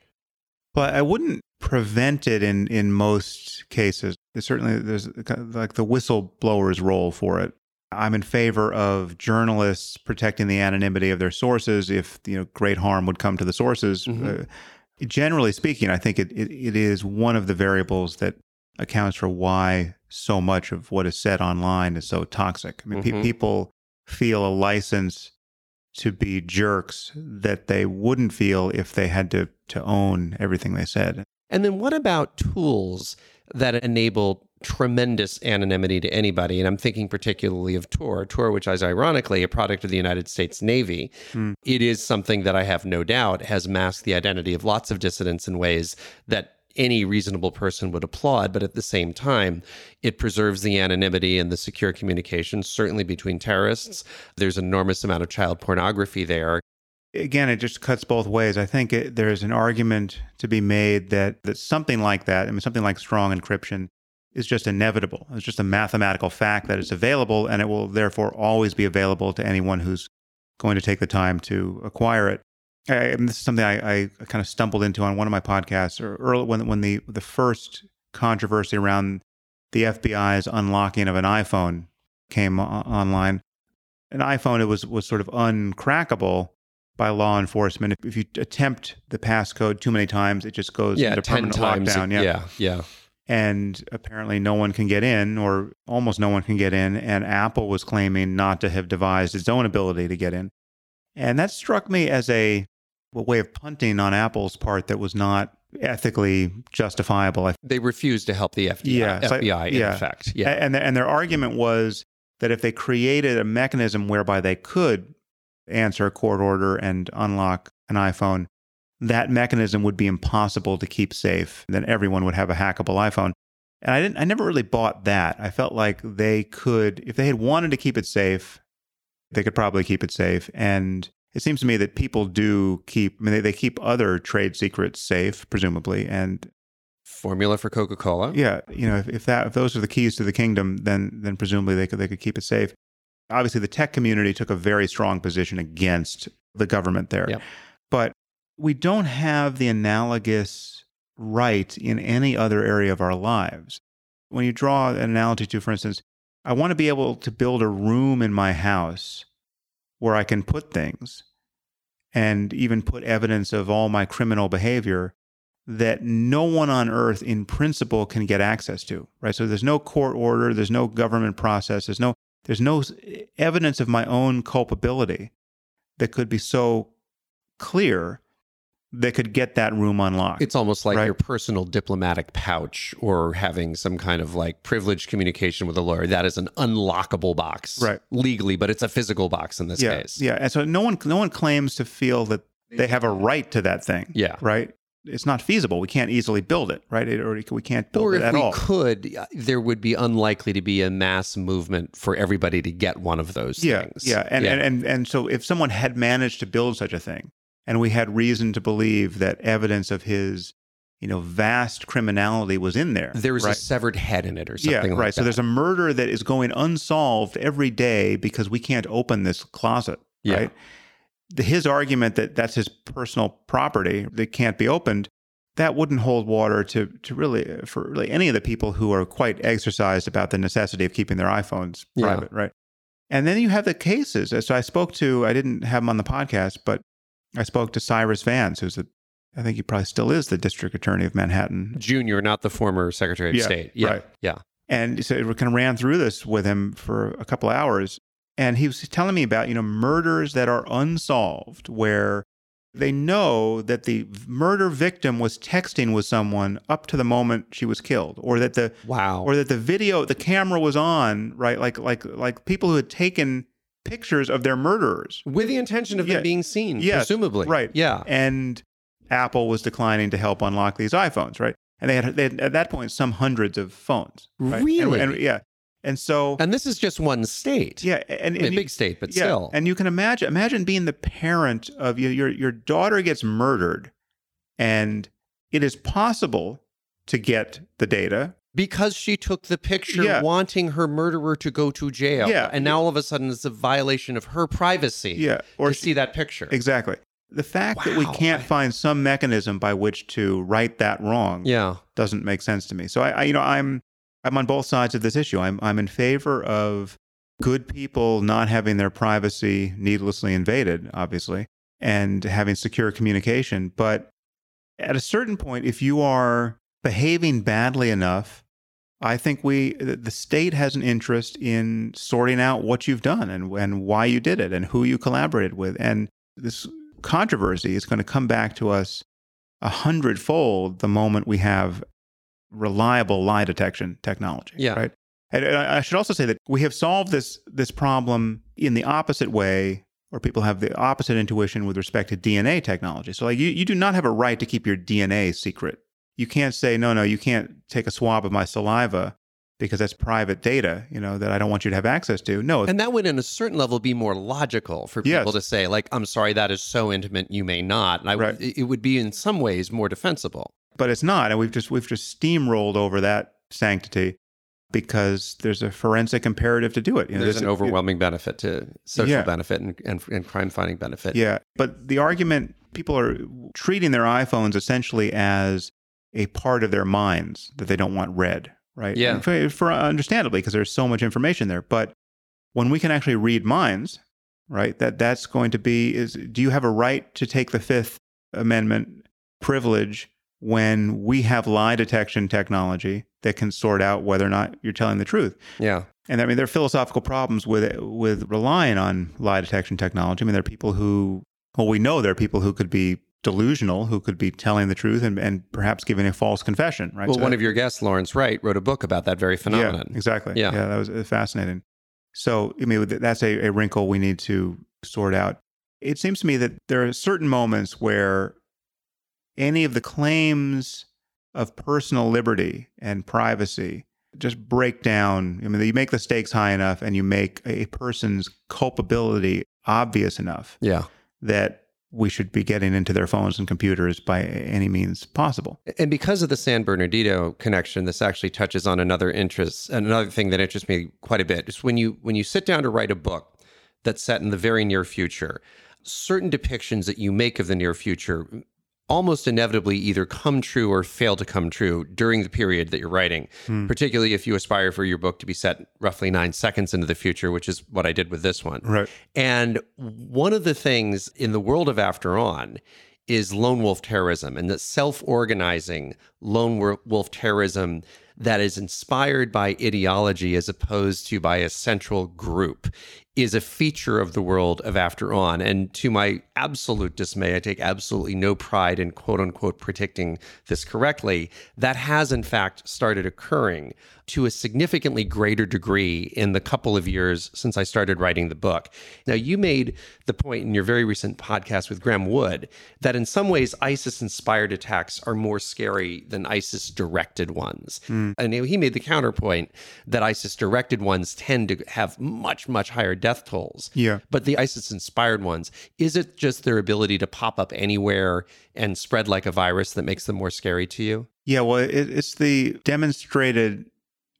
Speaker 1: Well, I wouldn't prevent it in in most cases. There's certainly there's like the whistleblower's role for it. I'm in favor of journalists protecting the anonymity of their sources if you know great harm would come to the sources. Mm-hmm. Uh, generally speaking, I think it, it, it is one of the variables that accounts for why so much of what is said online is so toxic. I mean, mm-hmm. pe- people feel a license to be jerks that they wouldn't feel if they had to to own everything they said.
Speaker 2: And then what about tools that enable tremendous anonymity to anybody? And I'm thinking particularly of Tor, Tor, which is ironically a product of the United States Navy. Mm. It is something that I have no doubt has masked the identity of lots of dissidents in ways that any reasonable person would applaud, but at the same time, it preserves the anonymity and the secure communication, certainly between terrorists. There's an enormous amount of child pornography there.
Speaker 1: Again, it just cuts both ways. I think it, there's an argument to be made that, that something like that, I mean, something like strong encryption, is just inevitable. It's just a mathematical fact that it's available, and it will therefore always be available to anyone who's going to take the time to acquire it. I, this is something I, I, kind of stumbled into on one of my podcasts or early when when the the first controversy around the FBI's unlocking of an iPhone came online. An iPhone it was was sort of uncrackable by law enforcement. If, if you attempt the passcode too many times, it just goes
Speaker 2: yeah,
Speaker 1: into permanent lockdown.
Speaker 2: It, yeah, yeah, yeah.
Speaker 1: And apparently, no one can get in, or almost no one can get in. And Apple was claiming not to have devised its own ability to get in. And that struck me as a way of punting on Apple's part that was not ethically justifiable.
Speaker 2: They refused to help the FBI, yeah, FBI I, in effect.
Speaker 1: Yeah. And, and their argument was that if they created a mechanism whereby they could answer a court order and unlock an iPhone, that mechanism would be impossible to keep safe. Then everyone would have a hackable iPhone. And I didn't I never really bought that. I felt like they could if they had wanted to keep it safe, they could probably keep it safe. And it seems to me that people do keep, I mean, they, they keep other trade secrets safe, presumably, and
Speaker 2: formula for Coca Cola.
Speaker 1: Yeah, you know, if, if that if those are the keys to the kingdom, then then presumably they could they could keep it safe. Obviously, the tech community took a very strong position against the government there,
Speaker 2: yep.
Speaker 1: but we don't have the analogous right in any other area of our lives. When you draw an analogy to, for instance, I want to be able to build a room in my house where I can put things and even put evidence of all my criminal behavior that no one on earth in principle can get access to right? So there's no court order there's no government process there's no there's no evidence of my own culpability that could be so clear that could get that room unlocked.
Speaker 2: It's almost like right? your personal diplomatic pouch or having some kind of like privileged communication with a lawyer. That is an unlockable box,
Speaker 1: right?
Speaker 2: Legally, but it's a physical box in this
Speaker 1: yeah,
Speaker 2: case.
Speaker 1: Yeah, and so no one no one claims to feel that they have a right to that thing.
Speaker 2: Yeah,
Speaker 1: right. It's not feasible. We can't easily build it, right? It, or we can't build
Speaker 2: or
Speaker 1: it at all.
Speaker 2: Or if we could, uh, there would be unlikely to be a mass movement for everybody to get one of those
Speaker 1: yeah,
Speaker 2: things.
Speaker 1: Yeah, and, yeah. And, and and so if someone had managed to build such a thing, and we had reason to believe that evidence of his you know vast criminality was in there
Speaker 2: there's
Speaker 1: right?
Speaker 2: a severed head in it or something
Speaker 1: yeah, right so there's a murder that is going unsolved every day because we can't open this closet
Speaker 2: yeah.
Speaker 1: right the, his argument that that's his personal property that can't be opened that wouldn't hold water to to really uh, for really any of the people who are quite exercised about the necessity of keeping their iPhones private, yeah. right? And then you have the cases. So I spoke to, I didn't have him on the podcast, but I spoke to Cyrus Vance, who's a, I think he probably still is the district attorney of Manhattan.
Speaker 2: Junior, not the former Secretary of
Speaker 1: yeah,
Speaker 2: State. Yeah.
Speaker 1: Right.
Speaker 2: Yeah.
Speaker 1: And so we kind of ran through this with him for a couple of hours. And he was telling me about, you know, murders that are unsolved where they know that the murder victim was texting with someone up to the moment she was killed or that the
Speaker 2: wow
Speaker 1: or that the video the camera was on right like like like people who had taken pictures of their murderers
Speaker 2: with the intention of
Speaker 1: yeah.
Speaker 2: them being seen,
Speaker 1: yes,
Speaker 2: presumably.
Speaker 1: Right.
Speaker 2: Yeah.
Speaker 1: And Apple was declining to help unlock these iPhones, right? And they had, they had at that point some hundreds of phones. Right?
Speaker 2: Really?
Speaker 1: And, and, yeah. And so,
Speaker 2: and this is just one state.
Speaker 1: Yeah, and,
Speaker 2: and
Speaker 1: a
Speaker 2: big state, but
Speaker 1: yeah,
Speaker 2: still.
Speaker 1: And you can imagine imagine being the parent of your your your daughter gets murdered, and it is possible to get the data
Speaker 2: because she took the picture
Speaker 1: Yeah.
Speaker 2: wanting her murderer to go to jail.
Speaker 1: Yeah.
Speaker 2: And now all of a sudden it's a violation of her privacy
Speaker 1: Yeah, or
Speaker 2: to
Speaker 1: she-
Speaker 2: see that picture.
Speaker 1: exactly. The fact that we can't find some mechanism by which to right that wrong
Speaker 2: Yeah.
Speaker 1: doesn't make sense to me. So I, I you know I'm I'm on both sides of this issue. I'm I'm in favor of good people not having their privacy needlessly invaded, obviously, and having secure communication. But at a certain point, if you are behaving badly enough, I think we the state has an interest in sorting out what you've done and and why you did it and who you collaborated with. And this controversy is going to come back to us a hundredfold the moment we have reliable lie detection technology.
Speaker 2: Yeah.
Speaker 1: Right. And and I I should also say that we have solved this this problem in the opposite way, or people have the opposite intuition with respect to DNA technology. So, like, you, you do not have a right to keep your DNA secret. You can't say, no, no, you can't take a swab of my saliva because that's private data, you know, that I don't want you to have access to. No,
Speaker 2: And that would, in a certain level, be more logical for people
Speaker 1: Yes.
Speaker 2: to say, like, I'm sorry, that is so intimate, you may not. And I,
Speaker 1: Right.
Speaker 2: it it would be, in some ways, more defensible.
Speaker 1: but it's not, and we've just we've just steamrolled over that sanctity because there's a forensic imperative to do it. You know,
Speaker 2: There's an overwhelming benefit to social
Speaker 1: Yeah.
Speaker 2: benefit and, and, and crime fighting benefit.
Speaker 1: Yeah, but the argument people are treating their iPhones essentially as a part of their minds that they don't want read, right?
Speaker 2: Yeah.
Speaker 1: For, for understandably because there's so much information there. But when we can actually read minds, right? That that's going to be is do you have a right to take the Fifth Amendment privilege when we have lie detection technology that can sort out whether or not you're telling the truth?
Speaker 2: Yeah.
Speaker 1: And I mean, there are philosophical problems with with relying on lie detection technology. I mean, there are people who, well, we know there are people who could be delusional, who could be telling the truth and, and perhaps giving a false confession, right?
Speaker 2: Well,
Speaker 1: So
Speaker 2: one
Speaker 1: that-
Speaker 2: of your guests, Lawrence Wright, wrote a book about that very phenomenon.
Speaker 1: yeah, exactly.
Speaker 2: Yeah.
Speaker 1: yeah, that was uh, fascinating. So, I mean, that's a, a wrinkle we need to sort out. It seems to me that there are certain moments where any of the claims of personal liberty and privacy just break down. I mean, you make the stakes high enough and you make a person's culpability obvious enough
Speaker 2: Yeah.
Speaker 1: that we should be getting into their phones and computers by any means possible.
Speaker 2: And because of the San Bernardino connection, this actually touches on another interest, another thing that interests me quite a bit. Is when you when you sit down to write a book that's set in the very near future, certain depictions that you make of the near future almost inevitably either come true or fail to come true during the period that you're writing. Hmm. Particularly if you aspire for your book to be set roughly nine seconds into the future, which is what I did with this one.
Speaker 1: Right.
Speaker 2: And one of the things in the world of After On is lone wolf terrorism and the self organizing lone wolf terrorism that is inspired by ideology as opposed to by a central group is a feature of the world of After On. And to my absolute dismay, I take absolutely no pride in quote unquote predicting this correctly. That has in fact started occurring to a significantly greater degree in the couple of years since I started writing the book. Now, you made the point in your very recent podcast with Graeme Wood that in some ways ISIS inspired attacks are more scary than ISIS directed ones. Hmm. And he made the counterpoint that ISIS directed ones tend to have much, much higher death tolls.
Speaker 1: Yeah.
Speaker 2: But the ISIS inspired ones, is it just their ability to pop up anywhere and spread like a virus that makes them more scary to you?
Speaker 1: Yeah, well, it, it's the demonstrated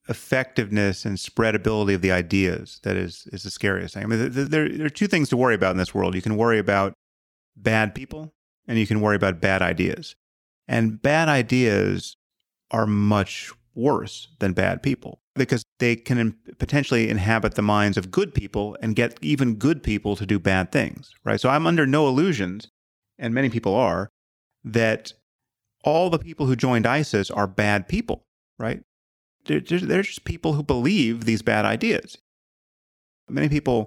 Speaker 1: effectiveness and spreadability of the ideas that is is the scariest thing. I mean, th- th- there, there are two things to worry about in this world. You can worry about bad people, and you can worry about bad ideas. And bad ideas are much worse than bad people because they can potentially inhabit the minds of good people and get even good people to do bad things, right? So I'm under no illusions, and many people are, that all the people who joined ISIS are bad people, right? They're, just people who believe these bad ideas. Many people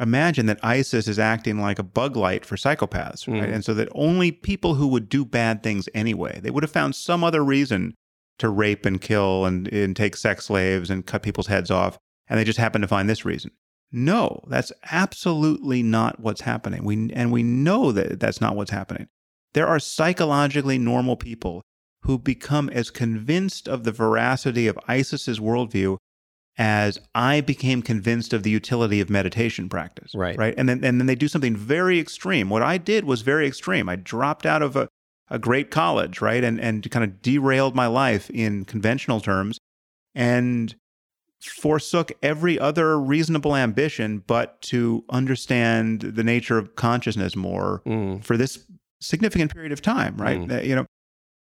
Speaker 1: imagine that ISIS is acting like a bug light for psychopaths, right?
Speaker 2: Mhm.
Speaker 1: And so that only people who would do bad things anyway, they would have found some other reason to rape and kill and, and take sex slaves and cut people's heads off, and they just happen to find this reason. No, that's absolutely not what's happening. We and we know that that's not what's happening. There are psychologically normal people who become as convinced of the veracity of ISIS's worldview as I became convinced of the utility of meditation practice.
Speaker 2: Right.
Speaker 1: Right. And then and then they do something very extreme. What I did was very extreme. I dropped out of a, a great college, right? And and kind of derailed my life in conventional terms and forsook every other reasonable ambition but to understand the nature of consciousness more
Speaker 2: Mm.
Speaker 1: for this significant period of time, right?
Speaker 2: Mm.
Speaker 1: That, you know,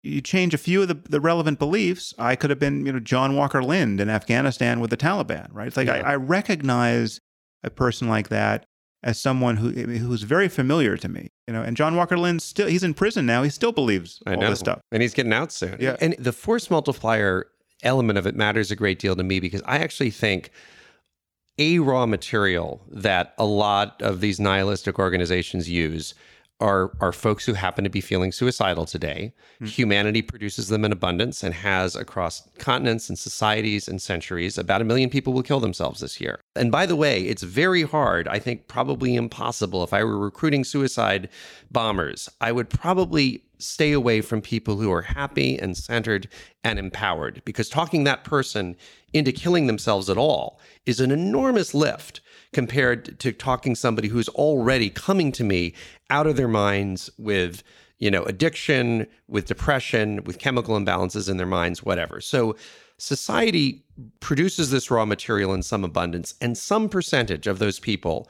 Speaker 1: you change a few of the, the relevant beliefs. I could have been, you know, John Walker Lindh in Afghanistan with the Taliban, right? It's like
Speaker 2: Yeah.
Speaker 1: I, I recognize a person like that as someone who who's very familiar to me, you know. And John Walker Lindh still he's in prison now. He still believes
Speaker 2: I
Speaker 1: all
Speaker 2: know.
Speaker 1: this stuff.
Speaker 2: And he's getting out soon.
Speaker 1: Yeah.
Speaker 2: And the force multiplier element of it matters a great deal to me because I actually think a raw material that a lot of these nihilistic organizations use are are folks who happen to be feeling suicidal today. Hmm. Humanity produces them in abundance and has across continents and societies and centuries. About a million people will kill themselves this year. And by the way, it's very hard, I think probably impossible. If I were recruiting suicide bombers, I would probably stay away from people who are happy and centered and empowered because talking that person into killing themselves at all is an enormous lift compared to talking somebody who's already coming to me out of their minds with you know addiction with depression with chemical imbalances in their minds whatever. So society produces this raw material in some abundance and some percentage of those people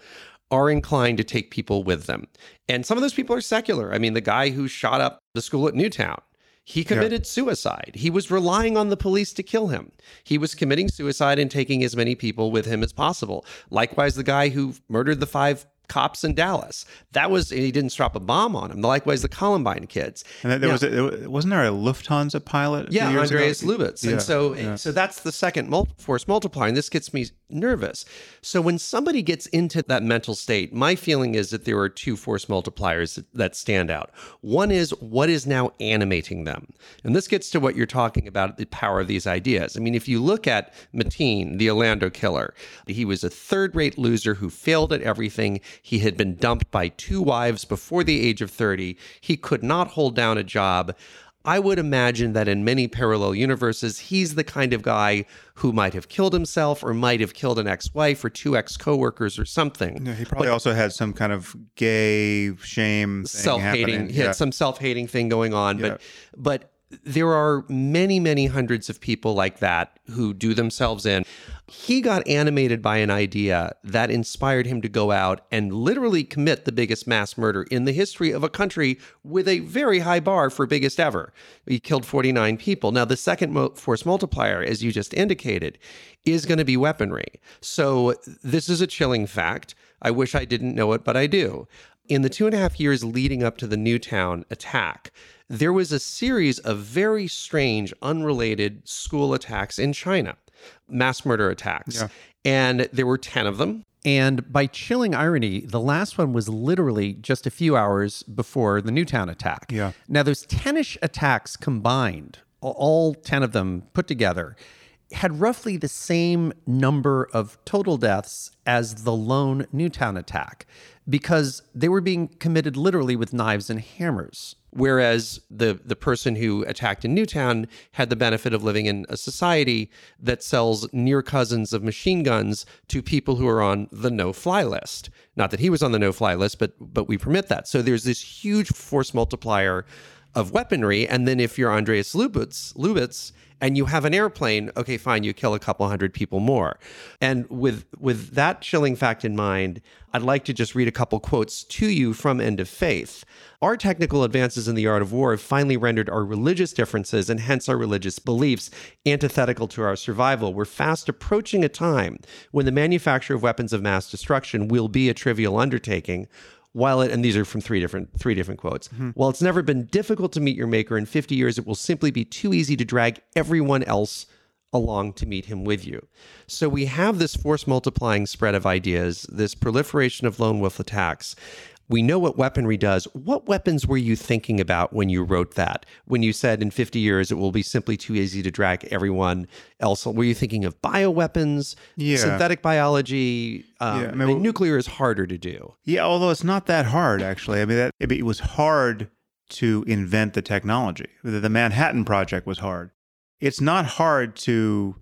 Speaker 2: are inclined to take people with them. And some of those people are secular. I mean the guy who shot up the school at newtown he committed suicide. He was relying on the police to kill him. He was committing suicide and taking as many people with him as possible. Likewise, the guy who murdered the five cops in Dallas. That was he didn't drop a bomb on him. Likewise, the Columbine kids.
Speaker 1: And there
Speaker 2: Now-
Speaker 1: was a, wasn't there a Lufthansa pilot?
Speaker 2: yeah,
Speaker 1: years ago?
Speaker 2: Andreas Lubitz.
Speaker 1: Yeah,
Speaker 2: And so
Speaker 1: yeah.
Speaker 2: so that's the second mul- force multiplier. And this gets me nervous. So when somebody gets into that mental state, my feeling is that there are two force multipliers that, that stand out. One is what is now animating them. And this gets to what you're talking about, the power of these ideas. I mean, if you look at Mateen, the Orlando killer, he was a third-rate loser who failed at everything. He had been dumped by two wives before the age of 30. He could not hold down a job. I would imagine that in many parallel universes, he's the kind of guy who might have killed himself or might have killed an ex wife or two ex coworkers or something.
Speaker 1: Yeah, he probably also had some kind of gay shame
Speaker 2: Self hating, he had some self hating thing going on.
Speaker 1: Yeah.
Speaker 2: But, but there are many, many hundreds of people like that who do themselves in. He got animated by an idea that inspired him to go out and literally commit the biggest mass murder in the history of a country with a very high bar for biggest ever. He killed 49 people. Now, the second mo- force multiplier, as you just indicated, is going to be weaponry. So, this is a chilling fact. I wish I didn't know it, but I do. In the two and a half years leading up to the Newtown attack, there was a series of very strange, unrelated school attacks in China, mass murder attacks.
Speaker 1: Yeah.
Speaker 2: And there were 10 of them.
Speaker 3: And by chilling irony, the last one was literally just a few hours before the Newtown attack.
Speaker 1: Yeah.
Speaker 3: Now, those 10 ish attacks combined, all 10 of them put together, had roughly the same number of total deaths as the lone Newtown attack because they were being committed literally with knives and hammers.
Speaker 2: Whereas the the person who attacked in Newtown had the benefit of living in a society that sells near cousins of machine guns to people who are on the no fly list. Not that he was on the no fly list, but but we permit that. So there's this huge force multiplier of weaponry. And then if you're Andreas Lubitz, Lubitz and you have an airplane, okay, fine, you kill a couple hundred people more. And with with that chilling fact in mind, I'd like to just read a couple quotes to you from End of Faith. Our technical advances in the art of war have finally rendered our religious differences and hence our religious beliefs antithetical to our survival. We're fast approaching a time when the manufacture of weapons of mass destruction will be a trivial undertaking while it and these are from three different three different quotes. Mm-hmm. While it's never been difficult to meet your maker in 50 years it will simply be too easy to drag everyone else along to meet him with you. So we have this force multiplying spread of ideas this proliferation of lone wolf attacks we know what weaponry does. What weapons were you thinking about when you wrote that? When you said in 50 years it will be simply too easy to drag everyone else? Were you thinking of bioweapons,
Speaker 1: Yeah.
Speaker 2: synthetic biology? Um,
Speaker 1: Yeah, I
Speaker 2: I
Speaker 1: mean,
Speaker 2: nuclear is harder to do.
Speaker 1: Yeah, although it's not that hard actually. I mean, that it, it was hard to invent the technology. The, the Manhattan Project was hard. It's not hard to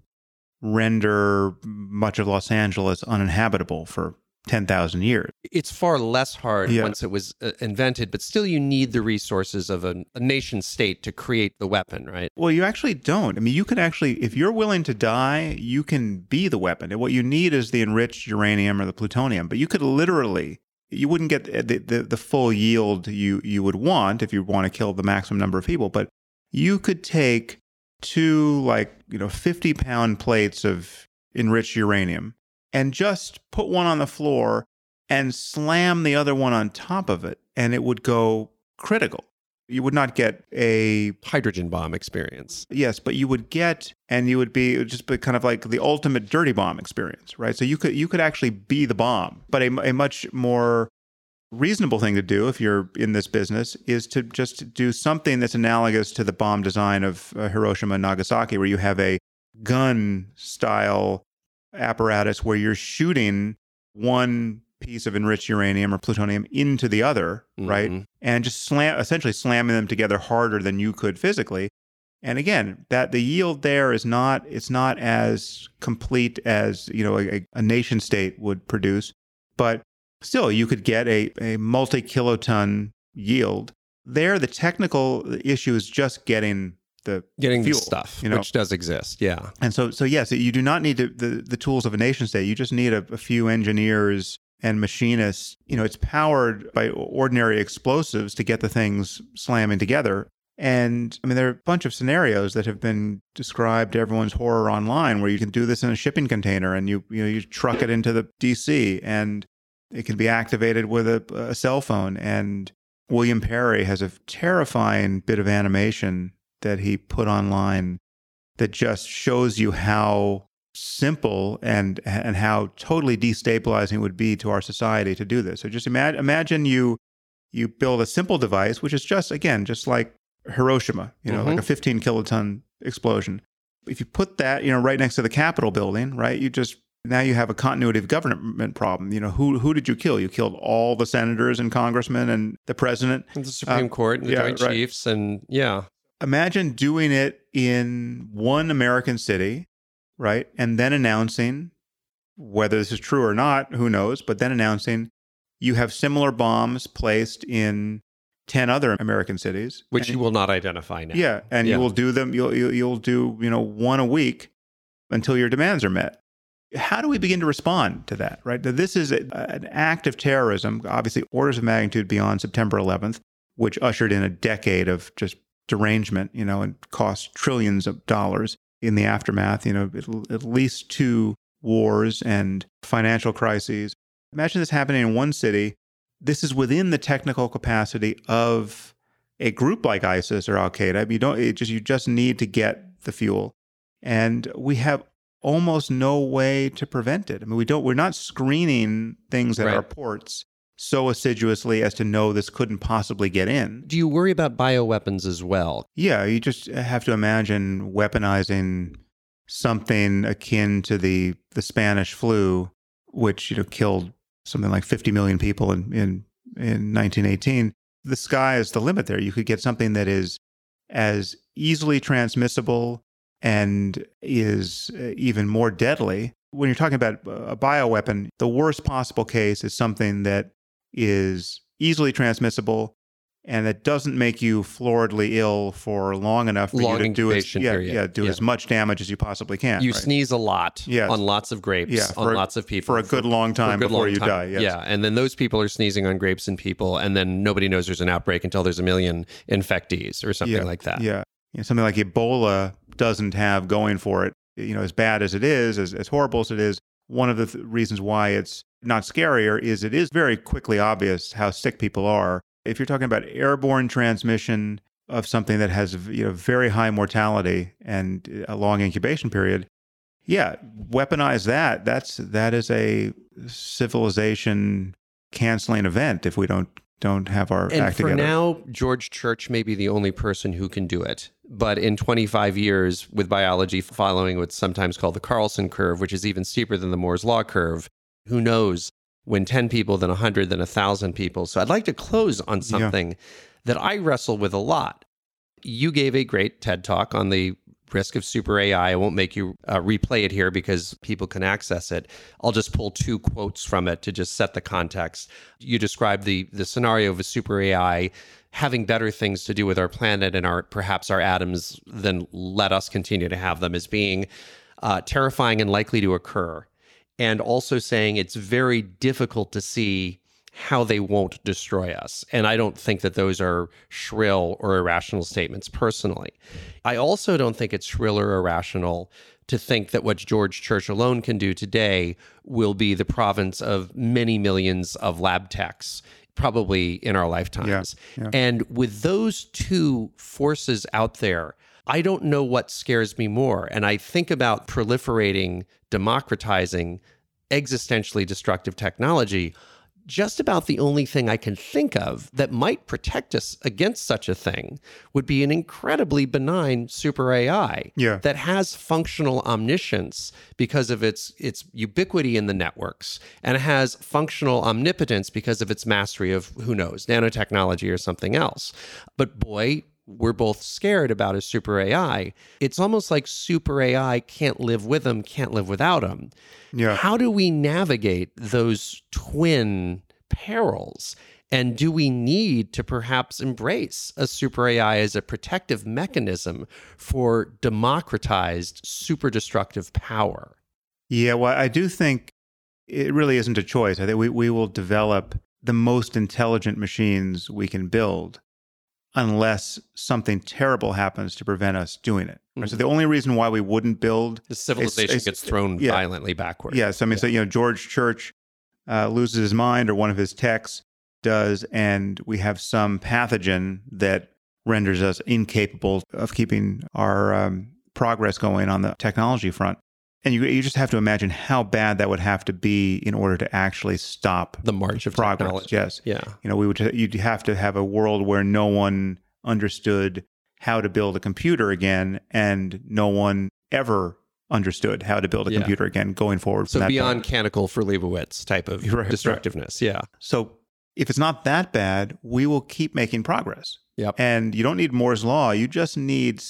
Speaker 1: render much of Los Angeles uninhabitable for 10,000 years.
Speaker 2: It's far less hard
Speaker 1: Yeah.
Speaker 2: once it was uh, invented, but still you need the resources of a, a nation state to create the weapon, right?
Speaker 1: Well, you actually don't. I mean, you can actually, if you're willing to die, you can be the weapon. And what you need is the enriched uranium or the plutonium. But you could literally, you wouldn't get the, the, the full yield you, you would want if you want to kill the maximum number of people. But you could take two, like, you know, 50 pound plates of enriched uranium and just put one on the floor and slam the other one on top of it, and it would go critical. You would not get a
Speaker 2: Hydrogen bomb experience.
Speaker 1: Yes, but you would get, and you would be it would just be kind of like the ultimate dirty bomb experience, right? So you could you could actually be the bomb, but a, a much more reasonable thing to do if you're in this business is to just do something that's analogous to the bomb design of uh, Hiroshima and Nagasaki, where you have a gun style apparatus where you're shooting one piece of enriched uranium or plutonium into the other, right?
Speaker 2: Mhm.
Speaker 1: and just slam essentially slamming them together harder than you could physically and again that the yield there is not it's not as complete as you know a, a nation state would produce but still you could get a, a multi-kiloton yield there the technical issue is just getting the
Speaker 2: Getting
Speaker 1: fuel,
Speaker 2: the stuff,
Speaker 1: you know
Speaker 2: which does exist. Yeah.
Speaker 1: and so, so yes, you do not need to, the the tools of a nation state. You just need a, a few engineers and machinists. You know, it's powered by ordinary explosives to get the things slamming together. And I mean, there are a bunch of scenarios that have been described to everyone's horror online, where you can do this in a shipping container, and you you know you truck it into the DC, and it can be activated with a, a cell phone. And William Perry has a terrifying bit of animation that he put online that just shows you how simple and and how totally destabilizing it would be to our society to do this. So just imagine imagine you you build a simple device, which is just again just like Hiroshima, you know, like mm-hmm. a 15 kiloton explosion. If you put that, you know, right next to the Capitol building, right, you just now you have a continuity of government problem. You know, who who did you kill? You killed all the senators and congressmen and the president.
Speaker 2: And the Supreme um, Court and the
Speaker 1: yeah,
Speaker 2: Joint
Speaker 1: right.
Speaker 2: Chiefs and yeah.
Speaker 1: Imagine doing it in one American city, right? And then announcing whether this is true or not, who knows, but then announcing you have similar bombs placed in 10 other American cities.
Speaker 2: Which you will not identify now.
Speaker 1: Yeah, and
Speaker 2: Yeah.
Speaker 1: you will do them you'll, you'll you'll do, you know, one a week until your demands are met. How do we begin to respond to that, right? That This is a, an act of terrorism, obviously orders of magnitude beyond September 11th, which ushered in a decade of just derangement, you know, and cost trillions of dollars in the aftermath, you know, at, at least two wars and financial crises. Imagine this happening in one city. This is within the technical capacity of a group like ISIS or Al Qaeda. You don't it just you just need to get the fuel, and we have almost no way to prevent it. I mean, we don't. We're not screening things at
Speaker 2: Right.
Speaker 1: our ports so assiduously as to know this couldn't possibly get in.
Speaker 2: Do you worry about bioweapons as well?
Speaker 1: Yeah, you just have to imagine weaponizing something akin to the the Spanish flu, which you know killed something like 50 million people in in in 1918. The sky is the limit there. You could get something that is as easily transmissible and is uh, even more deadly. When you're talking about a bioweapon, the worst possible case is something that is easily transmissible and that doesn't make you floridly ill for long enough for
Speaker 2: Long
Speaker 1: you to do as, yeah,
Speaker 2: period.
Speaker 1: yeah, do
Speaker 2: Yeah.
Speaker 1: as much damage as you possibly can.
Speaker 2: You
Speaker 1: right?
Speaker 2: sneeze a lot on lots of grapes
Speaker 1: Yeah,
Speaker 2: on
Speaker 1: a-
Speaker 2: lots of people
Speaker 1: for a good long time
Speaker 2: good
Speaker 1: before
Speaker 2: long
Speaker 1: you
Speaker 2: time.
Speaker 1: die. Yes.
Speaker 2: Yeah, and then those people are sneezing on grapes and people, and then nobody knows there's an outbreak until there's a million infectees or something
Speaker 1: yeah,
Speaker 2: like that.
Speaker 1: Yeah. Something like Ebola doesn't have going for it. You know, as bad as it is, as, as horrible as it is, one of the th- reasons why it's not scarier is it is very quickly obvious how sick people are. If you're talking about airborne transmission of something that has you know very high mortality and a long incubation period, yeah, weaponize that. That's that is a civilization canceling event if we don't don't have our
Speaker 2: And
Speaker 1: act
Speaker 2: for
Speaker 1: together.
Speaker 2: now, George Church may be the only person who can do it. But in 25 years, with biology following what's sometimes called the Carlson curve, which is even steeper than the Moore's Law curve, who knows when 10 people, then 100, then 1,000 people. So I'd like to close on something that I wrestle with a lot. You gave a great TED talk on the risk of super AI. I won't make you uh, replay it here because people can access it. I'll just pull two quotes from it to just set the context. You describe the the scenario of a super AI having better things to do with our planet and our perhaps our atoms than let us continue to have them as being uh, terrifying and likely to occur, and also saying it's very difficult to see how they won't destroy us. And I don't think that those are shrill or irrational statements personally. I also don't think it's shrill or irrational to think that what George Church alone can do today will be the province of many millions of lab techs probably in our lifetimes. Yeah, yeah. And with those two forces out there, I don't know what scares me more. And I think about proliferating, democratizing existentially destructive technology just about the only thing I can think of that might protect us against such a thing would be an incredibly benign super AI
Speaker 1: yeah.
Speaker 2: that has functional omniscience because of its its ubiquity in the networks and has functional omnipotence because of its mastery of who knows nanotechnology or something else. But boy, we're both scared about a super AI. It's almost like super AI can't live with them, can't live without them.
Speaker 1: Yeah.
Speaker 2: How do we navigate those twin perils? And do we need to perhaps embrace a super AI as a protective mechanism for democratized, super destructive power?
Speaker 1: Yeah, well, I do think it really isn't a choice. I think we, we will develop the most intelligent machines we can build unless something terrible happens to prevent us doing it. Mm-hmm. So the only reason why we wouldn't build
Speaker 2: the civilization a, a, gets thrown yeah, violently backwards.
Speaker 1: Yes, I mean, yeah. so you know, George Church uh, loses his mind, or one of his techs does, and we have some pathogen that renders us incapable of keeping our um, progress going on the technology front. And you, you just have to imagine how bad that would have to be in order to actually stop
Speaker 2: the march of
Speaker 1: progress.
Speaker 2: Technology.
Speaker 1: Yes.
Speaker 2: Yeah.
Speaker 1: You know, we would you'd have to have a world where no one understood how to build a computer again, and no one ever understood how to build a yeah. computer again going forward.
Speaker 2: So beyond Canticle for Leibowitz type of right, destructiveness. Right. Yeah.
Speaker 1: So if it's not that bad, we will keep making progress.
Speaker 2: Yep.
Speaker 1: And you don't need Moore's law. You just need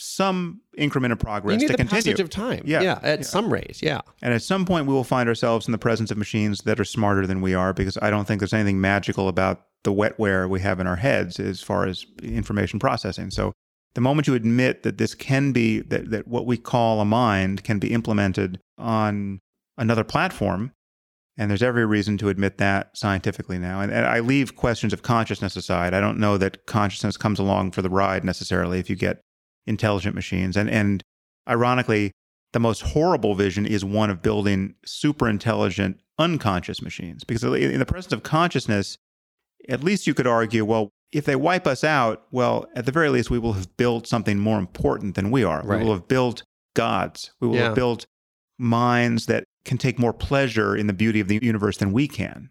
Speaker 1: some increment of progress to
Speaker 2: the
Speaker 1: continue.
Speaker 2: passage of time. Yeah, yeah at yeah. some rate. Yeah.
Speaker 1: And at some point, we will find ourselves in the presence of machines that are smarter than we are, because I don't think there's anything magical about the wetware we have in our heads as far as information processing. So the moment you admit that this can be that, that what we call a mind can be implemented on another platform and there's every reason to admit that scientifically now. And, and, I leave questions of consciousness aside. I don't know that consciousness comes along for the ride necessarily if you get intelligent machines. And, and ironically, the most horrible vision is one of building super intelligent, unconscious machines. Because in the presence of consciousness, at least you could argue, well, if they wipe us out, well, at the very least, we will have built something more important than we are.
Speaker 2: Right.
Speaker 1: We will have built gods. We will
Speaker 2: yeah.
Speaker 1: have built minds that can take more pleasure in the beauty of the universe than we can.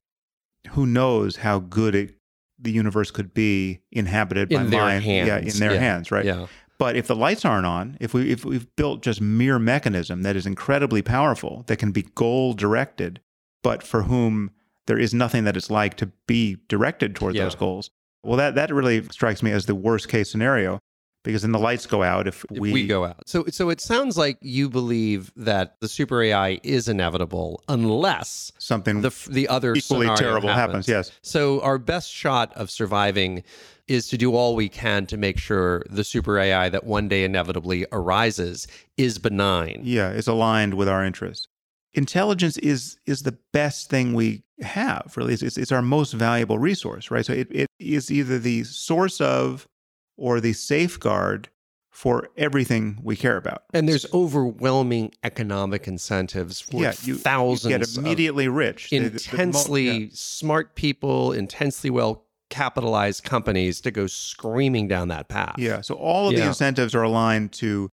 Speaker 1: Who knows how good it, the universe could be inhabited
Speaker 2: in
Speaker 1: by
Speaker 2: their
Speaker 1: mind,
Speaker 2: hands.
Speaker 1: yeah, in their
Speaker 2: yeah.
Speaker 1: hands, right?
Speaker 2: Yeah.
Speaker 1: But if the lights aren't on, if we if we've built just mere mechanism that is incredibly powerful, that can be goal directed, but for whom there is nothing that it's like to be directed toward
Speaker 2: yeah.
Speaker 1: those goals. Well, that that really strikes me as the worst case scenario because then the lights go out if,
Speaker 2: if
Speaker 1: we,
Speaker 2: we go out. So so it sounds like you believe that the super AI is inevitable unless
Speaker 1: something
Speaker 2: the the other
Speaker 1: equally terrible
Speaker 2: happens.
Speaker 1: happens. Yes.
Speaker 2: So our best shot of surviving is to do all we can to make sure the super AI that one day inevitably arises is benign.
Speaker 1: Yeah, it's aligned with our interests. Intelligence is is the best thing we have. Really, it's, it's our most valuable resource, right? So it, it is either the source of or the safeguard for everything we care about.
Speaker 2: And there's overwhelming economic incentives for
Speaker 1: yeah, you,
Speaker 2: thousands
Speaker 1: you get immediately rich.
Speaker 2: Intensely the, the, the, yeah. smart people, intensely well capitalized companies to go screaming down that path.
Speaker 1: Yeah. So all of
Speaker 2: yeah.
Speaker 1: the incentives are aligned to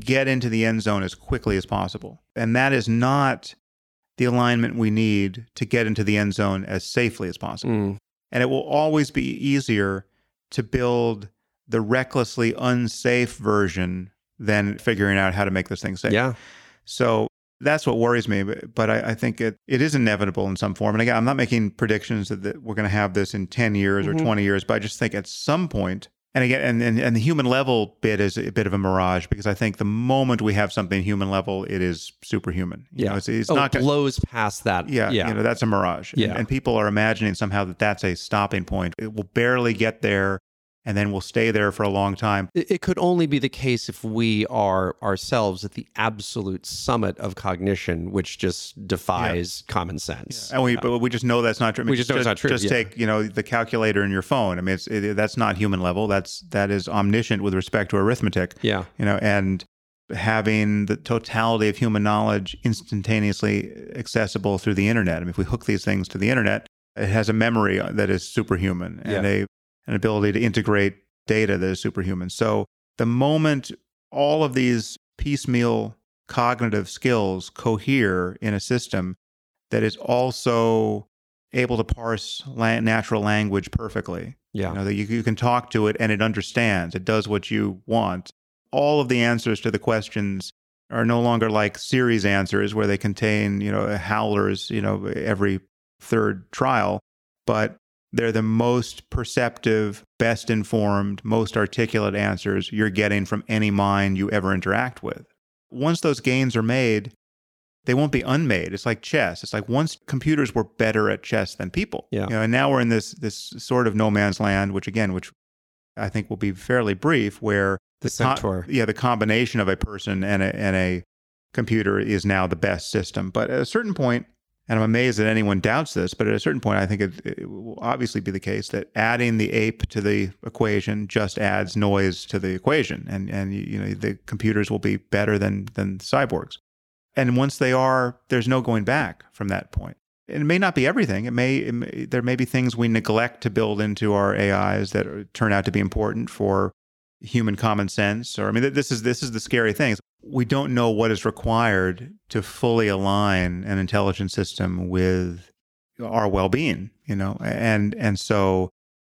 Speaker 1: get into the end zone as quickly as possible. And that is not the alignment we need to get into the end zone as safely as possible.
Speaker 2: Mm.
Speaker 1: And it will always be easier to build the recklessly unsafe version than figuring out how to make this thing safe.
Speaker 2: Yeah.
Speaker 1: So that's what worries me. But, but I, I, think it, it is inevitable in some form. And again, I'm not making predictions that, that we're going to have this in 10 years mm-hmm. or 20 years, but I just think at some point, And again, and, and, and the human level bit is a bit of a mirage because I think the moment we have something human level, it is superhuman. You
Speaker 2: Yeah.
Speaker 1: know, it's, it's
Speaker 2: oh,
Speaker 1: not
Speaker 2: it
Speaker 1: gonna-
Speaker 2: blows past that.
Speaker 1: yeah,
Speaker 2: yeah.
Speaker 1: you know, that's a mirage. And-
Speaker 2: Yeah.
Speaker 1: And, people are imagining somehow that that's a stopping point. It will barely get there and then we'll stay there for a long time.
Speaker 2: It could only be the case if we are ourselves at the absolute summit of cognition, which just defies common sense.
Speaker 1: And we, but we just know that's not true. I mean,
Speaker 2: We just know it's not true,
Speaker 1: Just
Speaker 2: yeah.
Speaker 1: take, you know, the calculator in your phone. I mean, it's it, that's not human level. That's that is omniscient with respect to arithmetic.
Speaker 2: Yeah.
Speaker 1: You know, and having the totality of human knowledge instantaneously accessible through the internet. I mean, if we hook these things to the internet, it has a memory that is superhuman and
Speaker 2: Yeah.
Speaker 1: a an ability to integrate data that is superhuman. So the moment all of these piecemeal cognitive skills cohere in a system that is also able to parse la- natural language perfectly.
Speaker 2: Yeah.
Speaker 1: You know, that you, you can talk to it and it understands. It does what you want. All of the answers to the questions are no longer like Siri's answers where they contain, you know, howlers, you know, every third trial, but they're the most perceptive, best informed, most articulate answers you're getting from any mind you ever interact with. Once those gains are made, they won't be unmade. It's like chess. It's like once computers were better at chess than people.
Speaker 2: Yeah.
Speaker 1: You know, and now we're in this this sort of no man's land, which again, which I think will be fairly brief, where
Speaker 2: The centaur.
Speaker 1: yeah, the combination of a person and a and a computer is now the best system. But at a certain point, and I'm amazed that anyone doubts this, but at a certain point, I think it, it will obviously be the case that adding the ape to the equation just adds noise to the equation, and and you know the computers will be better than than cyborgs. And once they are, there's no going back from that point. And it may not be everything. It may, it may there may be things we neglect to build into our AIs that turn out to be important for human common sense. Or I mean, this is this is the scary thing. We don't know what is required to fully align an intelligent system with our well-being. You know, and and so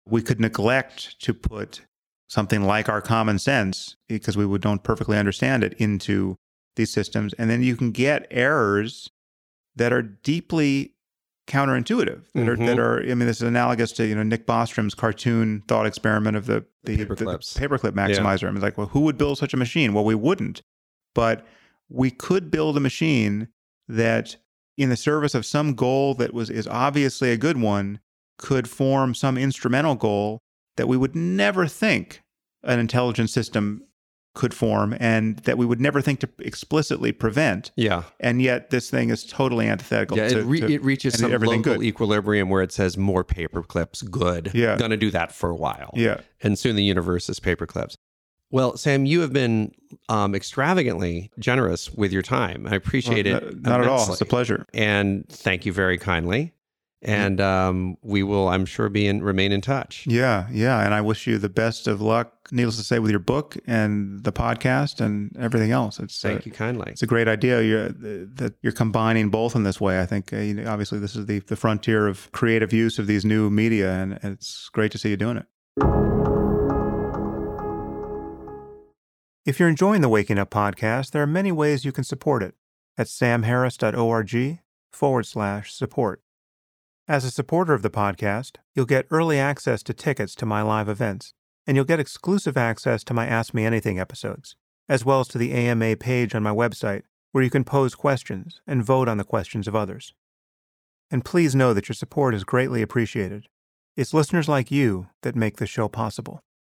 Speaker 1: we could neglect to put something like our common sense because we would don't perfectly understand it into these systems. And then you can get errors that are deeply counterintuitive that are
Speaker 2: Mhm.
Speaker 1: that are i mean this is analogous to you know nick bostrom's cartoon thought experiment of the the, the, the paperclip maximizer. I mean like well who would build such a machine? Well we wouldn't but we could build a machine that in the service of some goal that was is obviously a good one could form some instrumental goal that we would never think an intelligent system could form and that we would never think to explicitly prevent
Speaker 2: Yeah.
Speaker 1: and yet this thing is totally antithetical
Speaker 2: Yeah,
Speaker 1: to,
Speaker 2: it, re-
Speaker 1: to-
Speaker 2: it reaches some local
Speaker 1: good.
Speaker 2: equilibrium where it says more paperclips, good.
Speaker 1: Yeah.
Speaker 2: Gonna do that for a while.
Speaker 1: yeah
Speaker 2: And soon the universe is paper clips. Well, Sam, you have been um, extravagantly generous with your time. I appreciate
Speaker 1: Well,
Speaker 2: it.
Speaker 1: not at all it's a pleasure
Speaker 2: And thank you very kindly. And um, we will, I'm sure, be in remain in touch.
Speaker 1: yeah yeah and i wish you the best of luck needless to say with your book and the podcast and everything else it's uh,
Speaker 2: Thank you kindly.
Speaker 1: it's a great idea you're, that you're combining both in this way i think uh, you know, obviously this is the, the frontier of creative use of these new media and it's great to see you doing it If you're enjoying the Waking Up podcast, there are many ways you can support it at samharris.org forward slash support. As a supporter of the podcast, you'll get early access to tickets to my live events, and you'll get exclusive access to my Ask Me Anything episodes, as well as to the AMA page on my website where you can pose questions and vote on the questions of others. And please know that your support is greatly appreciated. It's listeners like you that make the show possible.